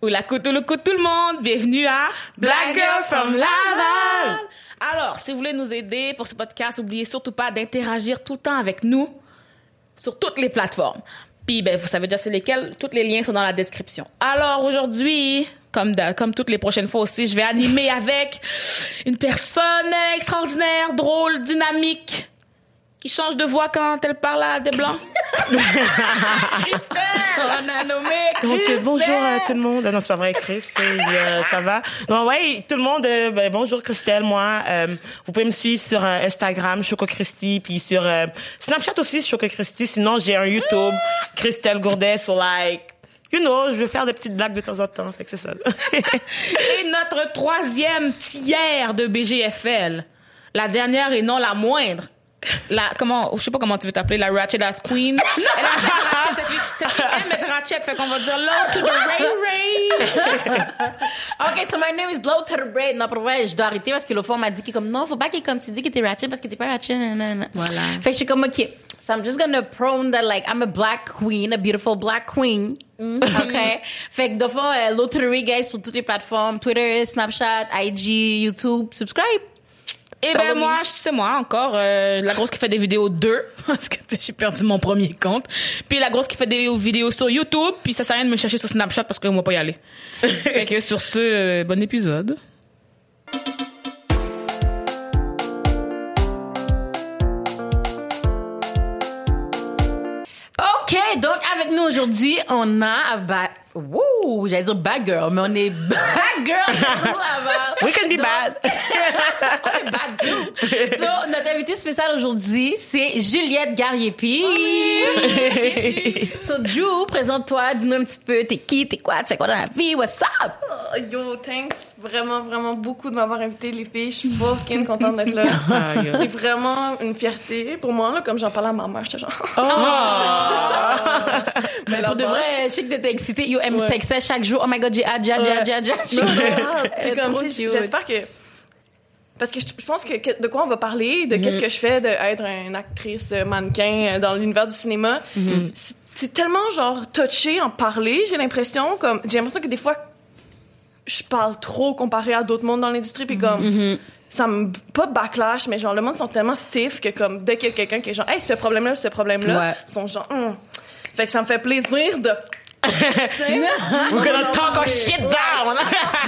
Ou la le tout le monde. Bienvenue à Black Girls from Laval. Alors, si vous voulez nous aider pour ce podcast, n'oubliez surtout pas d'interagir tout le temps avec nous sur toutes les plateformes. Puis, ben, vous savez déjà c'est lesquelles? Tous les liens sont dans la description. Alors, aujourd'hui, comme, comme toutes les prochaines fois aussi, je vais animer avec une personne extraordinaire, drôle, dynamique, qui change de voix quand elle parle à des blancs. Christelle! On a nommé Donc, euh, bonjour à tout le monde. Ah non, c'est pas vrai, Chris. Euh, ça va? Bon, ouais, tout le monde, euh, ben, bonjour Christelle, moi. vous pouvez me suivre sur Instagram, Choco Christy, puis sur Snapchat aussi, Choco Christy. Sinon, j'ai un YouTube, Christelle Gourdet, sur like, you know, je vais faire des petites blagues de temps en temps. Fait que c'est ça. et notre troisième tiers de BGFL. La dernière et non la moindre la comment je sais pas comment tu veux t'appeler la ratchet ass queen. Elle a ratchet cette fille aime être ratchet fait qu'on va dire low to the ray ray. Ok so my name is low to the ray. Non pour vrai je dois arrêter parce que le fond m'a dit qu'il comme non faut pas qu'il comme tu dis que t'es ratchet parce que t'es pas ratchet voilà. Fait que je suis comme ok so I'm just gonna prone that like I'm a black queen a beautiful black queen. Mm-hmm. ok? Fait que de fois euh, guys sur toutes les plateformes Twitter Snapchat IG YouTube subscribe eh ben moi, c'est moi encore, euh, la grosse qui fait des vidéos 2, parce que j'ai perdu mon premier compte. Puis la grosse qui fait des vidéos sur YouTube, puis ça sert à rien de me chercher sur Snapchat parce qu'on va pas y aller. fait que sur ce, euh, bon épisode. Donc avec nous aujourd'hui, on a... Bah, Wouh, j'allais dire bad girl, mais on est bad girl. We can be bad. on est bad too. So, notre invité spécial aujourd'hui, c'est Juliette Gariepi. so, Ju, présente-toi, dis-nous un petit peu, t'es qui, t'es quoi, tu fais quoi dans la vie, what's up? Oh, yo, thanks vraiment, vraiment beaucoup de m'avoir invité, les filles. Je suis fucking contente d'être là. Ah, c'est vraiment une fierté pour moi, comme j'en parlais à ma mère, j'étais genre... Oh! mais pour de vrai, je sais que t'étais excitée elle me textait chaque jour. Oh my god, j'ai hâte, j'ai hâte, j'ai hâte, j'ai hâte. J'espère que parce que je, pense que, de quoi on va parler, de qu'est-ce mm-hmm. que je fais d'être une actrice mannequin euh, dans l'univers du cinéma. Mm-hmm. C'est tellement genre touché en parler, j'ai l'impression comme j'ai l'impression que des fois je parle trop comparé à d'autres mondes dans l'industrie puis comme mm-hmm. ça me pas backlash mais genre le monde sont tellement stiff que comme dès qu'il y a quelqu'un qui est genre hey ce problème là ce problème là ils sont genre hum. fait que ça me fait plaisir de We're gonna talk our shit down.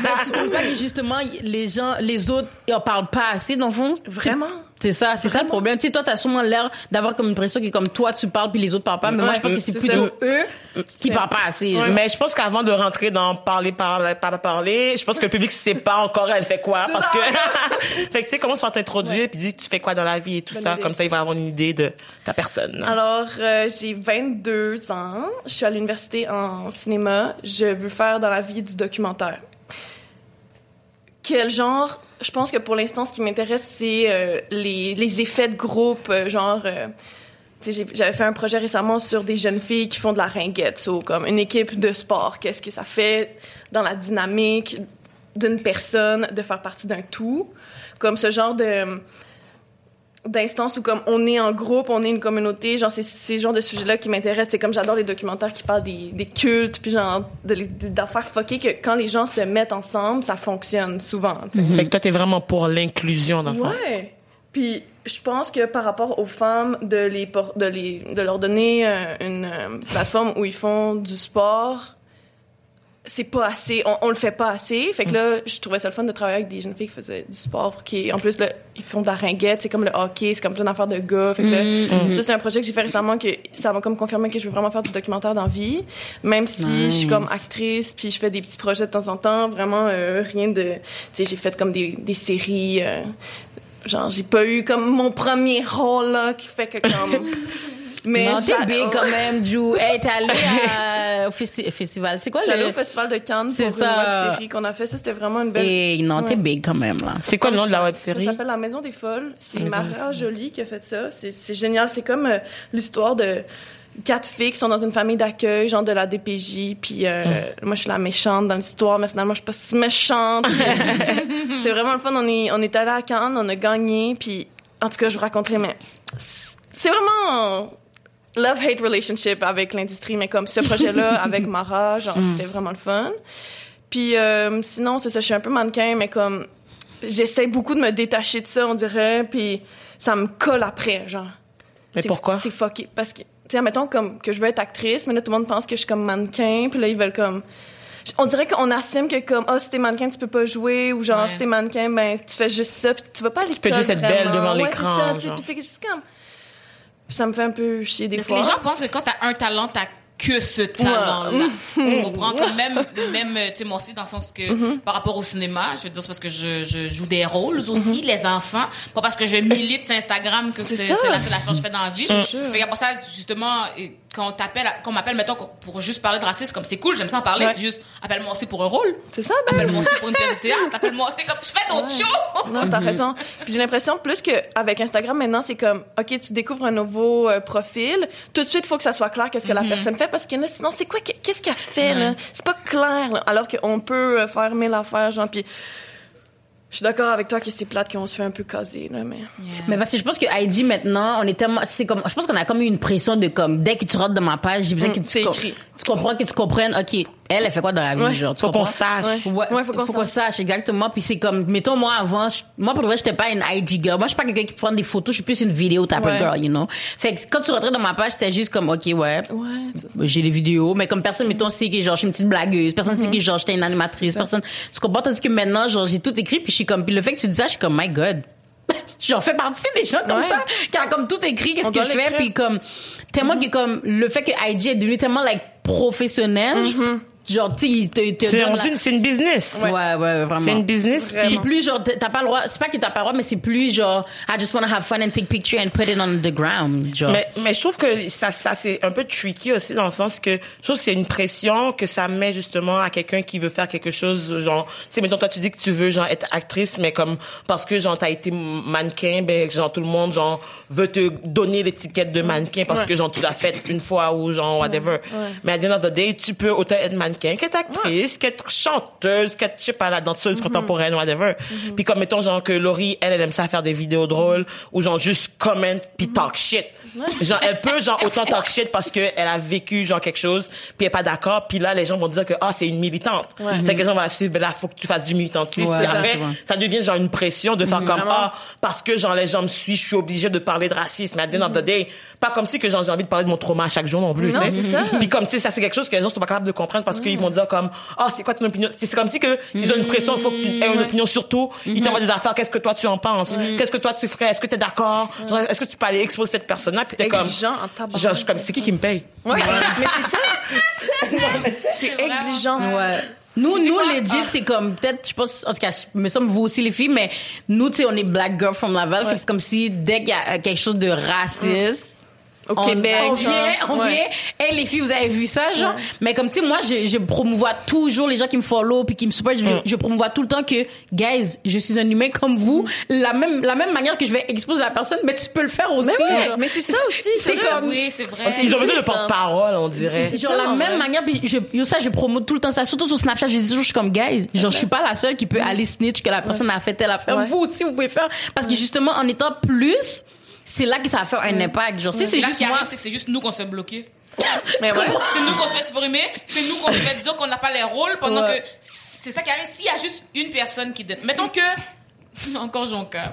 Mais tu trouves pas que justement les gens, les autres, ils en parlent pas assez dans le fond? Vraiment? C'est ça, c'est ça le problème. Tu sais, toi, t'as sûrement l'air d'avoir comme l'impression que comme toi, tu parles puis les autres parlent pas. Mais moi, je pense que c'est plutôt eux qui parlent pas assez. Mais je pense qu'avant de rentrer dans parler, parler, pas parler, je pense que le public sait pas encore elle fait quoi parce que, fait que tu sais, commence par t'introduire puis dis tu fais quoi dans la vie et tout ça. Comme ça, il va avoir une idée de ta personne. Alors, euh, j'ai 22 ans. Je suis à l'université en cinéma. Je veux faire dans la vie du documentaire. Quel genre je pense que pour l'instant, ce qui m'intéresse, c'est euh, les, effets de groupe, euh, genre. Euh, j'avais fait un projet récemment sur des jeunes filles qui font de la ringuette, so, comme une équipe de sport. Qu'est-ce que ça fait dans la dynamique d'une personne de faire partie d'un tout? Comme ce genre de d'instances où comme on est en groupe, on est une communauté, genre c'est ces genres de sujets-là qui m'intéressent. C'est comme j'adore les documentaires qui parlent des, des cultes, puis genre d'affaires fuckées que quand les gens se mettent ensemble, ça fonctionne souvent. Mm Fait que toi t'es vraiment pour l'inclusion d'enfants. Ouais. Puis je pense que par rapport aux femmes de les de les de leur donner euh, une euh, plateforme où ils font du sport c'est pas assez, on, on, le fait pas assez. Fait que là, je trouvais ça le fun de travailler avec des jeunes filles qui faisaient du sport, qui, en plus, là, ils font de la ringuette, c'est comme le hockey, c'est comme plein d'affaires de gars. Fait que là, mm-hmm. ça, c'est un projet que j'ai fait récemment que ça m'a comme confirmé que je veux vraiment faire du documentaire dans vie. Même si je suis comme actrice, puis je fais des petits projets de temps en temps, vraiment euh, rien de, tu sais, j'ai fait comme des, des séries, euh, genre, j'ai pas eu comme mon premier rôle, là, qui fait que comme, Mais non, t'es big quand même, Ju. Hey, t'es allée au festival. C'est quoi le... allée au festival de Cannes pour ça. une web série qu'on a fait. Ça, c'était vraiment une belle... Et non, t'es big quand même, là. C'est quoi le nom de la web série? Ça s'appelle La Maison des Folles. C'est Maria Jolie qui a fait ça. C'est génial. C'est comme euh, l'histoire de quatre filles qui sont dans une famille d'accueil, genre de la DPJ, puis euh, moi je suis la méchante dans l'histoire, mais finalement je suis pas si méchante. c'est vraiment le fun. On est on est allé à Cannes, on a gagné, puis en tout cas je vous raconterai, mais c'est vraiment love-hate relationship avec l'industrie, mais comme ce projet-là avec Mara, genre, Mm. c'était vraiment le fun. Puis euh, sinon, c'est ça, je suis un peu mannequin, mais comme j'essaie beaucoup de me détacher de ça, on dirait, puis ça me colle après, genre. Mais pourquoi? C'est fucké. Parce que, tu sais, mettons comme que je veux être actrice, mais là, tout le monde pense que je suis comme mannequin, puis là, ils veulent comme. On dirait qu'on assume que comme, ah, si t'es mannequin, tu peux pas jouer, ou genre, Ouais. si t'es mannequin, ben, tu fais juste ça, puis tu vas pas à l'école. peux juste être belle devant Ouais, l'écran, tu genre. puis t'es juste comme. Ça me fait un peu chier des Parce que fois. les gens pensent que quand t'as un talent, t'as que ce talent-là. Tu comprends? Comme même, même, euh, tu sais, moi aussi, dans le sens que, Mm-hmm. par rapport au cinéma, je veux dire, c'est parce que je, je joue des rôles aussi, les enfants. Pas parce que je milite sur Instagram que c'est la seule affaire que je fais dans la vie. Fait qu'après ça, justement, quand on t'appelle, quand on m'appelle, mettons, pour juste parler de racisme, comme c'est cool, j'aime ça en parler, Ouais. c'est juste, appelle-moi aussi pour un rôle. C'est ça, ben. Appelle-moi aussi pour une pièce de théâtre. Appelle-moi aussi comme, je fais d'autres choses. Non, t'as raison. Puis j'ai l'impression plus qu'avec Instagram maintenant, c'est comme, ok, tu découvres un nouveau euh, profil, tout de suite, faut que ça soit clair qu'est-ce que la personne fait, parce que sinon, c'est quoi, qu'est-ce qu'elle fait là? C'est pas clair. là. alors qu'on peut euh, faire mille affaires, genre. Puis je suis d'accord avec toi que c'est plate qu'on se fait un peu caser là, mais. Mais parce que je pense que IG maintenant, on est tellement, c'est comme, je pense qu'on a comme eu une pression de comme, dès que tu rentres dans ma page, j'ai besoin Mm, que tu, c'est com- écrit. tu comprends, que tu comprennes, ok, elle, elle fait quoi dans la vie, Ouais. genre, tu Faut qu'on sache. Ouais. Ouais, Ouais, faut qu'on sache. sache exactement. Puis c'est comme, mettons moi avant, je- moi pour le vrai, j'étais pas une IG girl. Moi, je suis pas quelqu'un qui prend des photos. Je suis plus une vidéo type Ouais. girl, you know? Fait que quand tu rentrais dans ma page, c'était juste comme, ok, ouais, j'ai les vidéos, mais comme personne, mettons, sait que genre, je suis une petite blagueuse. Personne sait que genre, j'étais une animatrice. Personne, tu comprends? Tandis que maintenant, genre, j'ai tout écrit, puis je suis comme, puis le fait que tu dis ça, je suis comme, my God. J'en fais partie des gens comme Ouais. ça, qui a comme tout écrit, qu'est-ce On que je fais, puis comme, tellement que comme, le fait que IG est devenu tellement, like, professionnel, genre, tu sais, il te, il te C'est une- c'est une business. Ouais, ouais, vraiment. C'est une business. C'est plus genre, t'as pas le droit, c'est pas que t'as pas le droit, mais c'est plus genre, I just wanna have fun and take picture and put it on the ground, genre. Mais, mais je trouve que ça, ça c'est un peu tricky aussi dans le sens que je trouve que c'est une pression que ça met justement à quelqu'un qui veut faire quelque chose, genre, tu sais, mettons, toi, tu dis que tu veux, genre, être actrice, mais comme, parce que, genre, t'as été mannequin, ben, genre, tout le monde, genre, veut te donner l'étiquette de mannequin parce Ouais. que, genre, tu l'as fait une fois ou, genre, whatever. Mais à the end of the day, tu peux autant être mannequin qu'être actrice, qu'être chanteuse, qu'être, je sais pas, la danseuse contemporaine, whatever. Puis comme, mettons, genre, que Laurie, elle, elle aime ça faire des vidéos drôles ou, genre, juste comment puis talk shit. Genre, elle peut, genre, autant talk shit parce que elle a vécu, genre, quelque chose, puis elle est pas d'accord, puis là, les gens vont dire que, ah, c'est une militante. Fait que les gens vont la suivre, ben là, faut que tu fasses du militantisme. Ouais, après, ça devient, genre, une pression de faire comme, Vraiment. ah, parce que, genre, les gens me suivent, je suis obligée de parler de racisme. À the end of the day, pas comme si que, genre, j'ai envie de parler de mon trauma chaque jour non plus, Non, tu sais. Puis comme, tu sais, ça, c'est quelque chose que les gens sont pas capables de comprendre parce qu'ils vont dire comme, ah, c'est quoi ton opinion? C'est comme si que, ils ont une pression, faut que tu aies une opinion sur tout. Ils t'envoient des affaires, qu'est-ce que toi tu en penses? Qu'est-ce que toi tu ferais? Est-ce que t'es d'accord? Genre, Est-ce que tu peux aller exposer cette personne-là? Puis t'es comme, Exigeant en tabarnak. genre, je suis comme, c'est qui qui me paye? Ouais, mais c'est ça. c'est exigeant. Ouais. Nous, nous, legit, Ah. c'est comme, peut-être, je pense, en tout cas, je me semble vous aussi les filles, mais nous, tu sais, on est black girl from Laval, fait que c'est comme si, dès qu'il y a quelque chose de raciste, Au on, Québec, on genre, vient, on ouais. vient. Hey, les filles, vous avez vu ça, genre? Mais comme, tu sais, moi, je, je promouvois toujours les gens qui me follow puis qui me supportent. Je, je promouvois tout le temps que, guys, je suis un humain comme vous. La même, la même manière que je vais exposer la personne, mais tu peux le faire aussi. Mais ouais, mais c'est ça aussi. C'est vrai. comme- Oui, c'est vrai. Ils ont besoin de porte-parole, on dirait. Genre la même vrai. manière, puis je, yo, ça, je promote tout le temps ça, surtout sur Snapchat, je dis toujours, je suis comme, guys, genre, je suis pas la seule qui peut aller snitch que la personne a fait telle affaire. Ouais. Vous aussi, vous pouvez faire. Parce que justement, en étant plus, c'est là que ça va faire un impact. Genre, si c'est juste qui moi. arrive, c'est que c'est juste nous qu'on se fait bloquer. Mais ouais. C'est nous qu'on se fait supprimer, c'est nous qu'on se fait dire qu'on n'a pas les rôles pendant Ouais. que c'est ça qui arrive. S'il y a juste une personne qui donne, mettons que encore Jonca, là.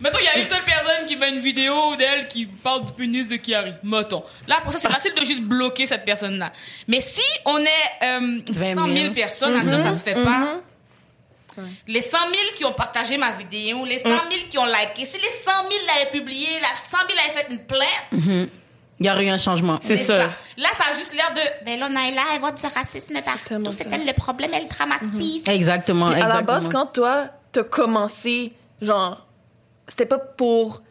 Mettons il y a une seule personne qui fait une vidéo d'elle qui parle du pénis de Kiari. Mettons. Là pour ça c'est facile de juste bloquer cette personne là. Mais si on est euh, 20 100 000. 000 personnes à dire ça se fait pas. Les 100 000 qui ont partagé ma vidéo, les 100 000 qui ont liké, si les 100 000 l'avaient publié, la 100 000 avaient fait une plainte, Il y aurait eu un changement. C'est ça. Là, ça a juste l'air de. Ben là, Naila, elle voit du racisme partout. C'est ça. elle le problème, elle traumatise. Exactement, Puis à exactement. la base, quand toi, t'as commencé, genre, c'était pas pour,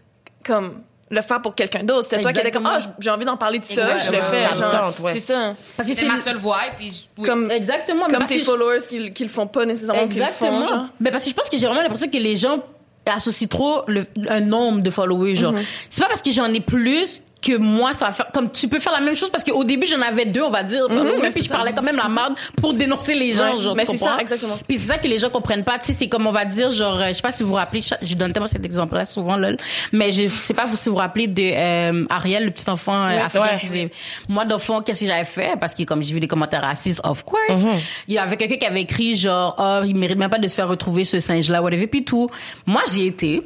comme, le faire pour quelqu'un d'autre. C'était toi qui étais comme, ah, j'ai envie d'en parler de ça, je le fais, genre. ouais. C'est ça. Parce que C'est ma seule voix, et puis. oui. Comme, Exactement. mais comme tes que je- followers qui, qui le font pas nécessairement, Exactement. font, genre. Mais parce que je pense que j'ai vraiment l'impression que les gens associent trop le, un nombre de followers, genre. Mhm. C'est pas parce que j'en ai plus que moi, ça va faire, comme tu peux faire la même chose parce qu'au début, j'en avais deux, on va dire. Mhm, même puis je parlais quand même la merde pour dénoncer les gens, Ouais, genre, mais c'est ça, exactement. Puis c'est ça que les gens comprennent pas, tu sais, c'est comme on va dire, genre, euh, je sais pas si vous vous rappelez, je, donne tellement cet exemple-là souvent, lol, mais je sais pas si vous vous rappelez de euh, Ariel, le petit enfant euh, africain Ouais. qui disait, moi, d'enfant, qu'est-ce que j'avais fait? Parce que comme j'ai vu des commentaires racistes, of course, Mhm. il y avait quelqu'un qui avait écrit, genre, oh, il mérite même pas de se faire retrouver ce singe-là, whatever, puis tout. Moi, j'y étais.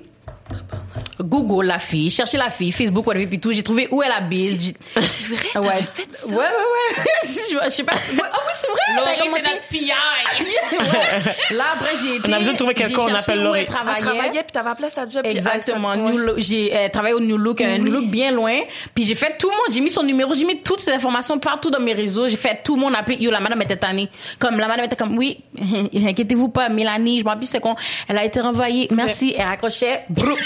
Google la fille, chercher la fille, Facebook, whatever, puis tout. J'ai trouvé où elle habite. C'est vrai, Ouais. t'avais fait ça? Ouais, ouais, ouais. je, je sais pas. si- Ah oui, c'est vrai. Laurie, c'est notre PI. Ouais. Là, après, j'ai été. On a besoin de trouver quelqu'un, on appelle Laurie. elle Elle travaillait. travaillait, puis t'avais appelé sa job. Exactement. ouais. J'ai euh, travaillé au New Look, un New Look bien loin. Puis j'ai fait tout le monde. J'ai mis son numéro, j'ai mis toutes ces informations partout dans mes réseaux. J'ai fait tout le monde appeler. Yo, la madame était tannée. Comme la madame était comme, oui, inquiétez-vous pas, Mélanie, je m'en rappelle, c'était con. Elle a été renvoyée. Merci. Elle raccrochait. Brou.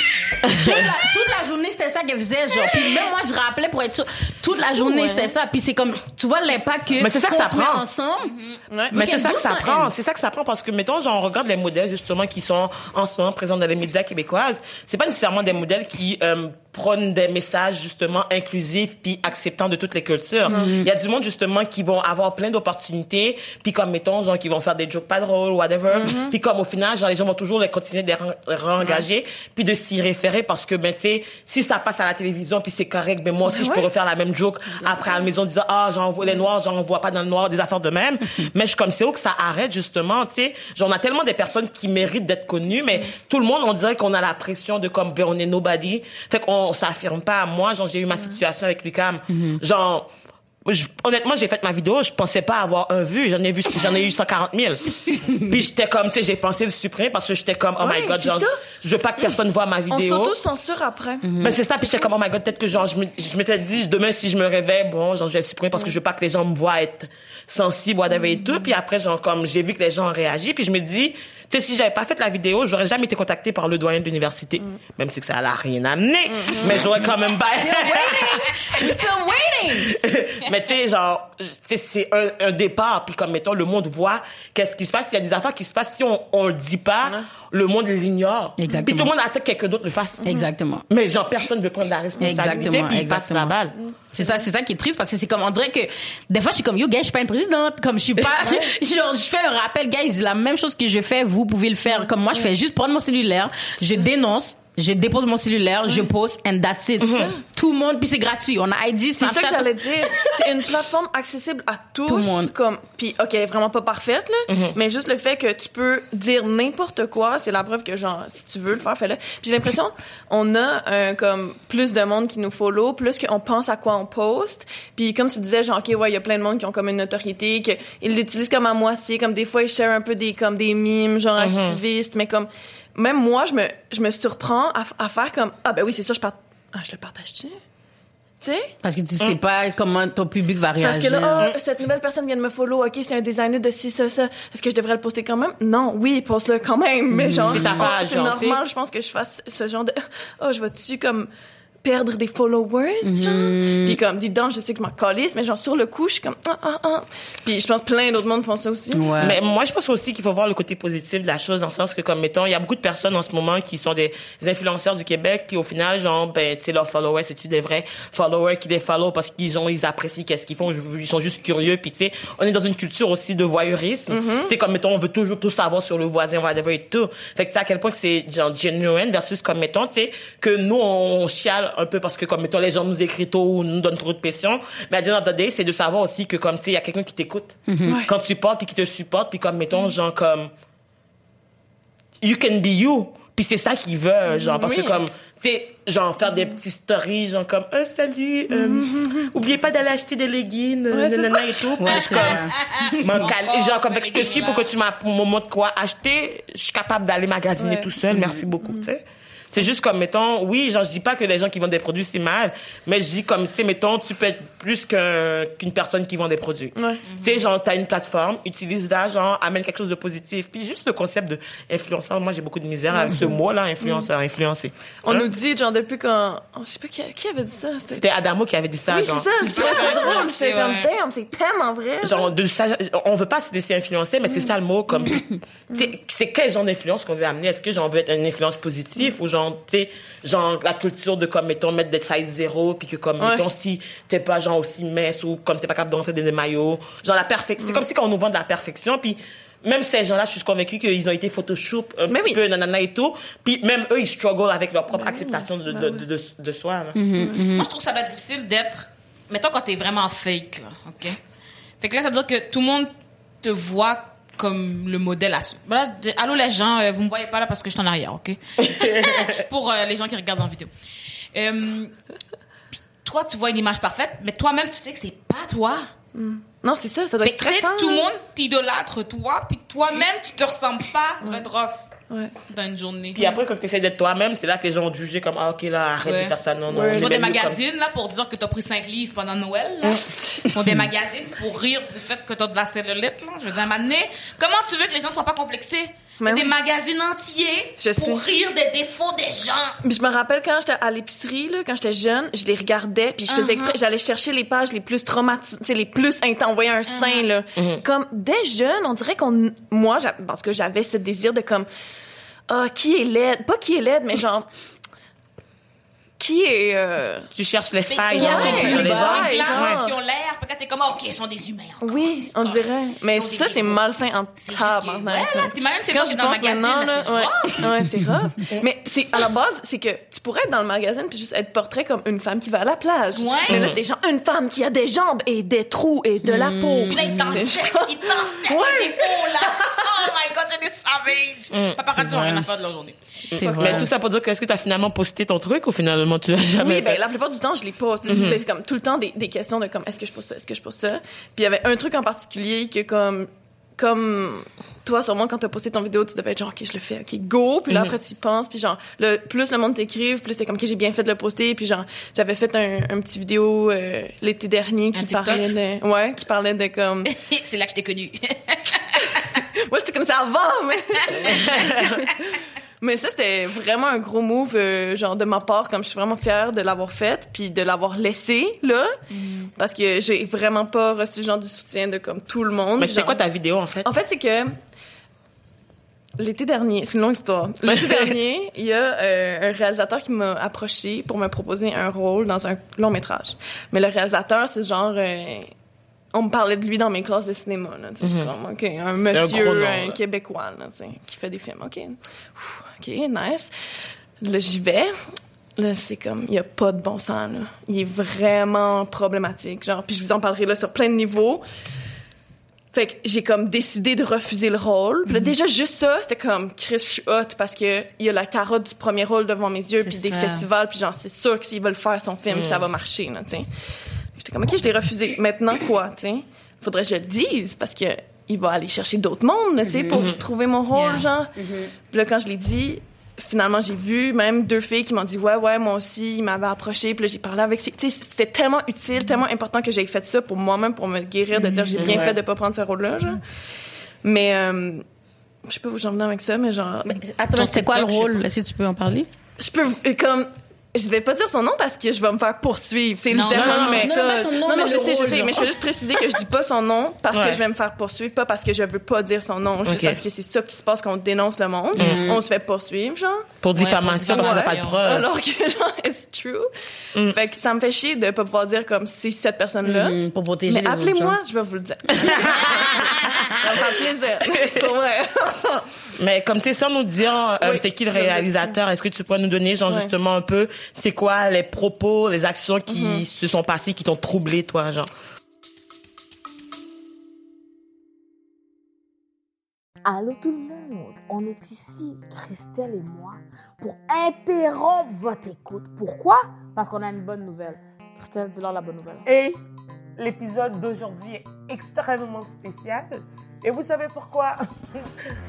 Toute, la, toute la journée, c'était ça qu'elle faisait. Genre. Puis même moi, je rappelais pour être sûre. Toute la journée, ouais. c'était ça. Puis c'est comme, tu vois l'impact que. Mais c'est ça que ça prend. ensemble. Ouais. Mais c'est ça que ça prend. C'est ça que ça prend parce que, mettons, genre, on regarde les modèles, justement, qui sont en ce moment présents dans les médias québécoises. C'est pas nécessairement des modèles qui euh, prônent des messages, justement, inclusifs puis acceptants de toutes les cultures. Il y a du monde, justement, qui vont avoir plein d'opportunités puis comme, mettons, genre, qui vont faire des jokes pas drôles, whatever. Puis comme, au final, genre, les gens vont toujours les continuer de les re-engager puis de s'y référer parce que, ben, tu sais, si ça passe à la télévision puis c'est correct, ben, moi aussi, je peux refaire la même joke après à la maison disant, ah, j'en vois les noirs, j'en vois pas dans le noir, des affaires de même. mais je suis comme, c'est où que ça arrête, justement, tu sais? Genre, on a tellement des personnes qui méritent d'être connues, mais tout le monde, on dirait qu'on a la pression de comme, ben, on est nobody. Fait qu'on s'affirme pas. Moi, genre, j'ai eu ma situation avec Lucam. Genre, je- honnêtement, j'ai fait ma vidéo, je pensais pas avoir un vu, j'en ai vu, j'en ai eu 140 000. Puis j'étais comme, tu sais, j'ai pensé le supprimer parce que j'étais comme, oh my god, genre, ça. je veux pas que personne voit ma On vidéo. s'auto-censure après. Ben c'est ça, puis j'étais comme, oh my god, peut-être que genre, je m'étais dit, demain, si je me réveille, bon, genre, je vais le supprimer parce que je veux pas que les gens me voient être sensible, whatever et tout. Puis après, genre, comme, j'ai vu que les gens ont réagi, puis je me dis, tu sais, si j'avais pas fait la vidéo, j'aurais jamais été contactée par le doyen de l'université. Même si ça n'a rien amené. Mais j'aurais quand même pas... We're still waiting. mais tu sais, genre, c'est un, un départ. Puis comme, mettons, le monde voit qu'est-ce qui se passe. Il y a des affaires qui se passent. Si on, on le dit pas, le monde l'ignore. Exactement. Puis tout le monde attend que quelqu'un d'autre le fasse. Exactement. Mais genre, personne ne veut prendre la responsabilité. Exactement, Puis il passe la balle. C'est ça, c'est ça qui est triste parce que c'est comme on dirait que des fois je suis comme yo gars, je suis pas une présidente, comme je suis pas genre je fais un rappel guys, la même chose que je fais, vous pouvez le faire. Comme moi je fais juste prendre mon cellulaire, je dénonce je dépose mon cellulaire, je poste, and that's it. Tout le monde, puis c'est gratuit. On a ID, C'est ça que Snapchat. j'allais dire. C'est une plateforme accessible à tous. Tout le monde. Comme, puis, OK, vraiment pas parfaite, là. Mais juste le fait que tu peux dire n'importe quoi, c'est la preuve que, genre, si tu veux le faire, fais-le. J'ai l'impression, on a, euh, comme, plus de monde qui nous follow, plus qu'on pense à quoi on poste. Puis comme tu disais, genre, OK, ouais, il y a plein de monde qui ont comme une notoriété, qu'ils l'utilisent comme à moitié, comme des fois, ils share un peu des, comme des mimes, genre, activistes, mais comme, même moi, je me, je me surprends à, à faire comme, ah, ben oui, c'est ça, je part... Ah, je le partage-tu? Tu sais? Parce que tu sais pas comment ton public va Parce réagir. que là, oh, cette nouvelle personne vient de me follow, ok, c'est un designer de ci, ça, ça. Est-ce que je devrais le poster quand même? Non, oui, poste-le quand même. Mais genre, C'est ta page, c'est normal, je pense que je fasse ce genre de, oh, je vais-tu comme perdre des followers, genre? Puis comme, dis donc, je sais que je m'en calisse, mais genre, sur le coup, je suis comme, ah, ah, ah. Puis je pense plein d'autres mondes font ça aussi. Ouais. Mais moi, je pense aussi qu'il faut voir le côté positif de la chose, dans le sens que, comme mettons, il y a beaucoup de personnes en ce moment qui sont des influenceurs du Québec, qui au final, genre, ben, tu sais, leurs followers, c'est-tu des vrais followers qui les follow parce qu'ils ont, ils apprécient qu'est-ce qu'ils font, ils sont juste curieux, puis tu sais, on est dans une culture aussi de voyeurisme. C'est comme, mettons, on veut toujours tout savoir sur le voisin, whatever et tout. Fait que c'est à quel point c'est, genre, genuine versus comme, mettons, tu sais, que nous, on chiale un peu parce que, comme, mettons, les gens nous écrivent tôt ou nous donnent trop de pression. Mais à the day, c'est de savoir aussi que, comme, tu sais, il y a quelqu'un qui t'écoute. Quand tu parles puis qui te supporte, puis comme, mettons, genre, comme, you can be you. Puis c'est ça qu'ils veulent, genre, parce Oui. que comme, tu sais, genre, faire des petites stories, genre, comme, euh, salut, euh, oubliez pas d'aller acheter des leggings, euh, nanana et tout. Puis Ouais, c'est comme, genre, comme, je te suis pour que tu m'as, pour me montres quoi acheter, je suis capable d'aller magasiner Ouais. tout seul, merci beaucoup, tu sais. C'est juste comme, mettons, oui, genre, je dis pas que les gens qui vendent des produits, c'est mal, mais je dis comme, tu sais, mettons, tu peux être plus qu'un- qu'une personne qui vend des produits. Ouais. Tu sais, genre, t'as une plateforme, utilise ça, genre, amène quelque chose de positif. Puis juste le concept de influenceur, moi, j'ai beaucoup de misère avec ce mot-là, influenceur, influencer. On Hein? nous dit, genre, depuis quand, oh, je sais pas qui, qui avait dit ça. C'était C'était Adamo qui avait dit ça, oui, genre. c'est ça. C'est comme, damn, c'est tellement vrai. Genre, de ça, on veut pas se laisser influencer, mais c'est ça le mot, comme, tu sais, c'est quel genre d'influence qu'on veut amener? Est-ce que j'en veux être une influence positive ou genre genre, tu sais, genre, la culture de, comme, mettons, mettre des size zéro, puis que, comme, Ouais. mettons, si t'es pas, genre, aussi mince ou comme t'es pas capable d'entrer dans des maillots, genre, la perfection. Mm. C'est comme si quand on nous vend de la perfection, puis même ces gens-là, je suis convaincue qu'ils ont été Photoshop un Mais petit oui. peu, nanana et tout. Puis même eux, ils struggle avec leur propre acceptation de, de, de, de, de soi. là. Moi, je trouve que ça doit être difficile d'être. Mettons quand t'es vraiment fake, là, OK? Fait que là, ça veut dire que tout le monde te voit comme le modèle à. Voilà, allô les gens, euh, vous me voyez pas là parce que je suis en arrière, OK? Pour euh, les gens qui regardent en vidéo. Euh, puis toi, tu vois une image parfaite, mais toi-même, tu sais que c'est pas toi. Non, c'est ça, ça doit Fait être stressant. tout le là. monde t'idolâtre, toi, puis toi-même, tu te ressembles pas le rough Ouais. dans une journée. Puis après, quand tu essaies d'être toi-même, c'est là que les gens vont te juger comme, ah, ok, là, arrête Ouais. de faire ça, non, non. Ils font des comme- magazines, là, pour dire que t'as pris 5 livres pendant Noël, là. Ils font des magazines pour rire du fait que t'as de la cellulite, là. Je veux dire, maintenant, comment tu veux que les gens soient pas complexés? Mais des oui. magazines entiers Je pour sais. rire des défauts des gens. Puis je me rappelle quand j'étais à l'épicerie, là, quand j'étais jeune, je les regardais, puis je faisais Uh-huh. exprès, j'allais chercher les pages les plus traumatisantes, les plus intenses, on voyait un sein, là. Comme, dès jeune, on dirait qu'on, moi, parce que j'avais ce désir de comme, ah, qui est laide? Pas qui est laide, mais genre, qui est, euh, Tu cherches les failles Il y a dans, ouais, les les gens. failles, Ils genre. qui ont l'air, quand t'es comme, OK, ils sont des humains. encore. oui, on correct. dirait. Mais Ils des ça, c'est malsain en ouais, là, t'imagines, c'est Quand toi je dans le pense magazine, maintenant, là, ouais, c'est rough. Mais c'est, à la base, c'est que tu pourrais être dans le magazine puis juste être portrait comme une femme qui va à la plage. Ouais. Mais là, t'es genre une femme qui a des jambes et des trous et de la peau. Puis là, ils t'en T'es genre- ils t'en défauts, là. Oh my God, c'est des savages. Paparazzi ont rien à faire de leur journée. C'est Mais tout ça pour dire que est-ce que tu as finalement posté ton truc ou finalement tu l'as jamais Oui, ben, fait? la plupart du temps, je les poste. Mm-hmm. C'est comme tout le temps des, des questions de comme, est-ce que je pose ça, est-ce que je pose ça? Puis il y avait un truc en particulier que comme, comme toi, sûrement, quand t'as posté ton vidéo, tu devais être genre, OK, je le fais, OK, go. Puis là, après, tu y penses. Puis genre, le, plus le monde t'écrive, plus t'es comme, OK, j'ai bien fait de le poster. Puis genre, j'avais fait un, un petit vidéo euh, l'été dernier qui parlait de... Ouais, qui parlait de comme... c'est là que je t'ai connu. Moi, je te connaissais avant, mais... mais ça, c'était vraiment un gros move, euh, genre, de ma part, comme je suis vraiment fière de l'avoir fait, puis de l'avoir laissé, là, parce que j'ai vraiment pas reçu, genre, du soutien de, comme, tout le monde. Mais c'est genre. quoi ta vidéo en fait? En fait, c'est que l'été dernier, c'est une longue histoire. L'été dernier, il y a euh, un réalisateur qui m'a approché pour me proposer un rôle dans un long métrage. Mais le réalisateur, c'est genre euh, on me parlait de lui dans mes classes de cinéma là, tu sais, c'est comme OK, un monsieur gros nom, un québécois là, tu sais, qui fait des films. OK. OK, nice. Là, j'y vais. Là, c'est comme, il y a pas de bon sens, là. Il est vraiment problématique. Genre, puis je vous en parlerai là sur plein de niveaux. Fait que j'ai comme décidé de refuser le rôle. Puis là, déjà, juste ça, c'était comme, Chris, je suis hot parce que il y a la carotte du premier rôle devant mes yeux, puis des festivals, puis genre, c'est sûr que s'ils veulent faire son film, que ça va marcher, là, tu sais. J'étais comme, OK, je l'ai refusé. Maintenant, quoi, tu sais? Faudrait que je le dise parce que il va aller chercher d'autres mondes, tu sais, pour trouver mon rôle, genre. Puis là, quand je l'ai dit, finalement, j'ai vu même deux filles qui m'ont dit, ouais, ouais, moi aussi, ils m'avaient approché. Puis là, j'ai parlé avec ces... Tu sais, c'était tellement utile, tellement important que j'ai fait ça pour moi-même, pour me guérir, de dire, j'ai bien Ouais. fait de pas prendre ce rôle-là, genre. Mais, euh, je sais pas où j'en venais avec ça, mais genre, Attends, Ton c'est quoi le rôle? Que tu peux en parler? je peux, euh, comme, je vais pas dire son nom parce que je vais me faire poursuivre. C'est littéralement non, non, ça. non, pas son nom, non, mais je sais, je sais, mais je vais juste préciser que je dis pas son nom parce Ouais. que je vais me faire poursuivre, pas parce que je veux pas dire son nom, juste parce que c'est ça qui se passe quand on dénonce le monde. On se fait poursuivre, genre. Pour diffamation pour parce que t'as pas de preuves. Alors que, genre, it's true. Fait que ça me fait chier de pas pouvoir dire comme c'est cette personne-là. Mhm, pour protéger Mais les autres appelez-moi, je vais vous le dire. ça me fait plaisir. Pour vrai. Mais comme tu sais, sans nous dire euh, Oui, c'est qui le réalisateur, est-ce que tu pourrais nous donner genre Ouais. justement un peu c'est quoi les propos, les actions qui Mhm. se sont passées, qui t'ont troublé toi, genre? Allô tout le monde, on est ici, Christelle et moi, pour interrompre votre écoute. Pourquoi? Parce qu'on a une bonne nouvelle. Christelle, dis-leur la bonne nouvelle. Et l'épisode d'aujourd'hui est extrêmement spécial. Et vous savez pourquoi? tu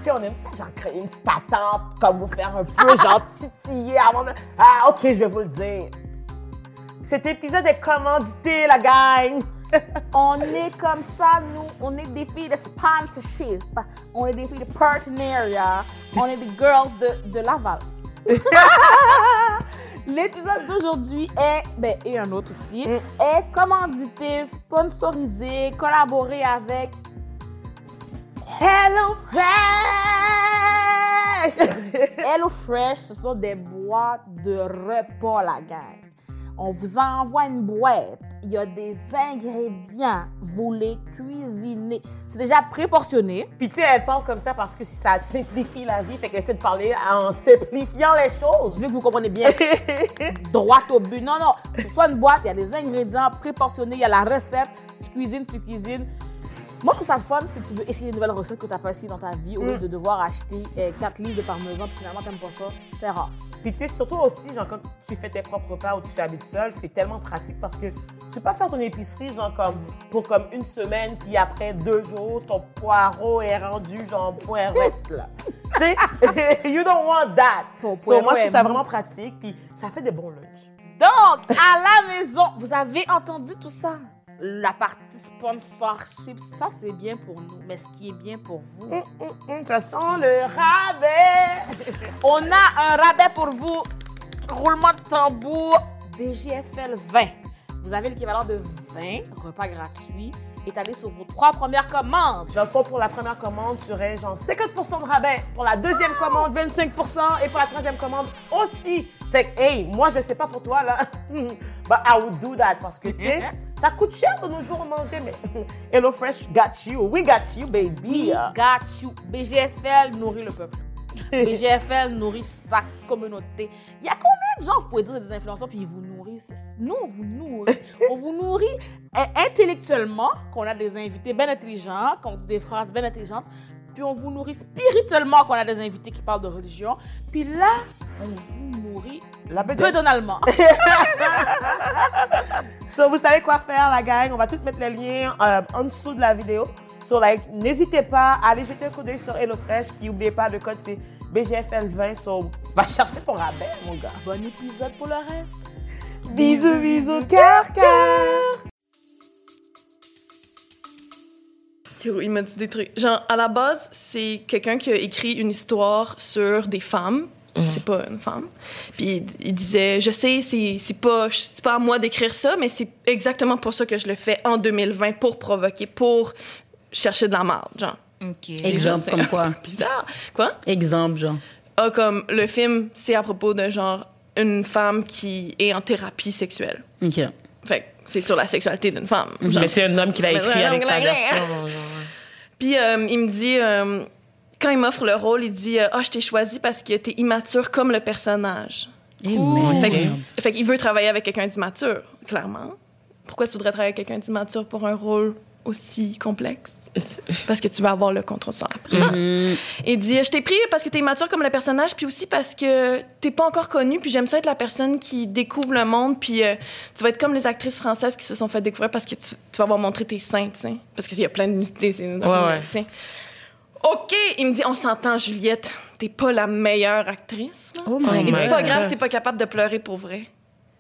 sais, on aime ça, genre créer une petite attente, comme vous faire un peu, genre titiller avant de... Ah, ok, je vais vous le dire. Cet épisode est commandité, la gang! On est comme ça, nous, on est des filles de sponsorship, on est des filles de partenariat, on est des girls de, de Laval. L'épisode d'aujourd'hui est, ben, et un autre aussi, est commandité, sponsorisé, collaboré avec Hello Fresh! Hello Fresh, ce sont des boîtes de repas, la gang. On vous envoie une boîte. Il y a des ingrédients. Vous les cuisinez. C'est déjà préportionné. Puis tu sais, elle parle comme ça parce que ça simplifie la vie. Fait qu'elle essaie de parler en simplifiant les choses. Je veux que vous compreniez bien. Droite au but. Non, non. C'est soit une boîte, il y a des ingrédients préportionnés, il y a la recette. Tu cuisines, tu cuisines. Moi, je trouve ça le fun si tu veux essayer une nouvelle recette que tu n'as pas essayé dans ta vie au lieu de devoir acheter 4 livres de parmesan puis finalement, t'aimes pas ça. C'est rare. Puis tu sais, surtout aussi, genre, quand tu fais tes propres repas ou tu t'habites seul, c'est tellement pratique parce que tu peux pas faire ton épicerie, genre, comme, pour comme une semaine, puis après deux jours, ton poireau est rendu, genre, poirouette, là. tu sais, you don't want that. Ton So, moi, poireau je trouve ça vraiment pratique, puis ça fait des bons lunchs. Donc, à la maison, vous avez entendu tout ça? La partie sponsorship, ça c'est bien pour nous, mais ce qui est bien pour vous, Hum, ça sent le rabais. on a un rabais pour vous. Roulement de tambour, BGFL 20. Vous avez l'équivalent de 20 repas gratuits étalés sur vos trois premières commandes. Fond, pour la première commande, tu aurais genre 50 de rabais. Pour la deuxième commande, 25% Et pour la troisième commande aussi. Fait que, hey, moi, je sais pas pour toi, là. But I would do that parce que, tu sais, ça coûte cher de nos jours manger, mais Hello Fresh got you. We got you, baby. We got you. BGFL nourrit le peuple. BGFL nourrit sa communauté. Il y a combien de gens, vous pouvez dire, des influenceurs, puis ils vous nourrissent? Nous, on vous nourrit. on vous nourrit euh, intellectuellement, qu'on a des invités bien intelligents, qu'on dit des phrases bien intelligentes, puis on vous nourrit spirituellement, qu'on a des invités qui parlent de religion, puis là, on vous nourrit La peu donalement. So, vous savez quoi faire, la gang? On va tout mettre les liens euh, en dessous de la vidéo. So, like, n'hésitez pas à aller jeter un coup d'œil sur HelloFresh. Puis, n'oubliez pas, le code, c'est BGFL20. So, va chercher ton rabais, mon gars. bon épisode pour le reste. Bisous, bisous, cœur, cœur. Il m'a dit des trucs. Genre, à la base, c'est quelqu'un qui a écrit une histoire sur des femmes. C'est pas une femme. Puis il, disait, je sais, c'est c'est pas, c'est pas à moi d'écrire ça, mais c'est exactement pour ça que je le fais en 2020, pour provoquer, pour chercher de la marde, genre. Exemple, comme quoi? Bizarre. Quoi? Exemple, genre. Ah, comme le film, c'est à propos de genre une femme qui est en thérapie sexuelle. OK. Fait que c'est sur la sexualité d'une femme. genre. Mais c'est un homme qui l'a écrit avec sa version. Puis euh, il me dit, euh, quand il m'offre le rôle, il dit Ah, je t'ai choisi parce que t'es immature comme le personnage. Eh, merde. Fait que- Fait qu'il veut travailler avec quelqu'un d'immature, clairement. Pourquoi tu voudrais travailler avec quelqu'un d'immature pour un rôle aussi complexe? Parce que tu vas avoir le contrôle sur la personne. Il dit Je t'ai pris parce que t'es immature comme le personnage, puis aussi parce que t'es pas encore connue, puis j'aime ça être la personne qui découvre le monde, puis euh, tu vas être comme les actrices françaises qui se sont fait découvrir parce que tu, tu vas avoir montré tes seins, tu sais. Parce qu'il y a plein de nudité, c'est ouais. OK, il me dit On s'entend, Juliette, t'es pas la meilleure actrice. là. Oh my Il dit, c'est pas grave si t'es pas capable de pleurer pour vrai.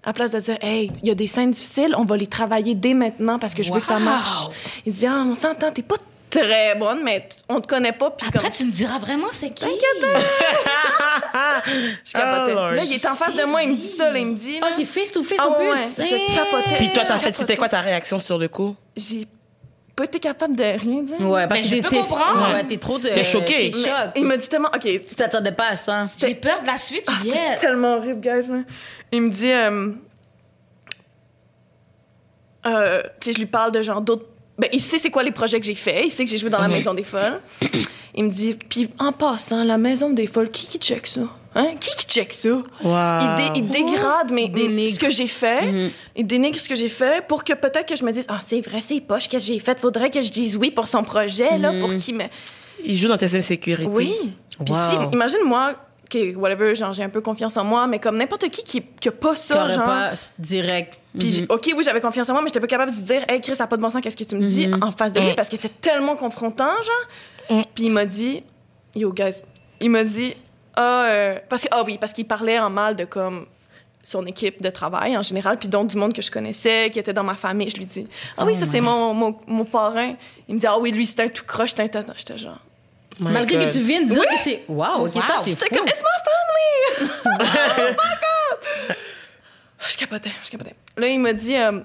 À place de dire, hey, il y a des scènes difficiles, on va les travailler dès maintenant parce que je veux que ça marche. Il dit, ah, on s'entend, t'es pas très bonne, mais on te connaît pas. Puis Après, comme, tu me diras vraiment c'est qui? je capotais. Oh, là, il est en face de moi, il me dit ça, là, il me dit, là, Ah, c'est face to face Ah en plus. ouais, je capotais. Puis toi, t'as fait, c'était quoi ta réaction sur le coup? J'ai pas été capable de rien dire. Ouais, parce Mais que je peux t'es- comprendre. Ouais, t'es trop de. T'es choqué. T'es. Il m'a dit tellement, OK, Tu t'attendais pas à ça. J'ai peur de la suite, C'est Juliette. tellement horrible, guys. là. Il me dit, euh, euh, tu sais, je lui parle de genre d'autres. Ben, il sait c'est quoi les projets que j'ai faits. Il sait que j'ai joué dans la Maison des Folles. Il me dit, puis en passant, la Maison des Folles, qui qui check ça? Hein? Qui qui check ça? Wow. Il, dé- il dégrade Dénigre. ce que j'ai fait. Il dénigre ce que j'ai fait pour que peut-être que je me dise, ah, c'est vrai, c'est poche, qu'est-ce que j'ai fait? Faudrait que je dise oui pour son projet, là, pour qu'il me. Il joue dans tes insécurités. Oui. Puis Wow. si, imagine moi, que whatever, genre j'ai un peu confiance en moi, mais comme n'importe qui qui, qui a pas ça, genre. pas direct. Puis Mhm. j- ok, oui, j'avais confiance en moi, mais j'étais pas capable de dire, hey Chris, ça a pas de bon sens, qu'est-ce que tu me dis en face de lui Mm. parce que c'était tellement confrontant, genre. Mm. Puis il m'a dit, yo guys, il m'a dit, ah, euh, parce que ah oui, parce qu'il parlait en mal de comme son équipe de travail en général, puis donc du monde que je connaissais, qui était dans ma famille. Je lui dis, ah oui, ça c'est mon, mon, mon parrain. Il me dit, ah oui, lui c'était un tout croche, c'était un tata. J'étais genre, My Malgré God. que tu viennes de dire que c'est. Wow, ok, Wow. ça, c'est j'étais comme, it's my family! oh my god! Je capotais, je capotais. Là, il m'a dit, euh,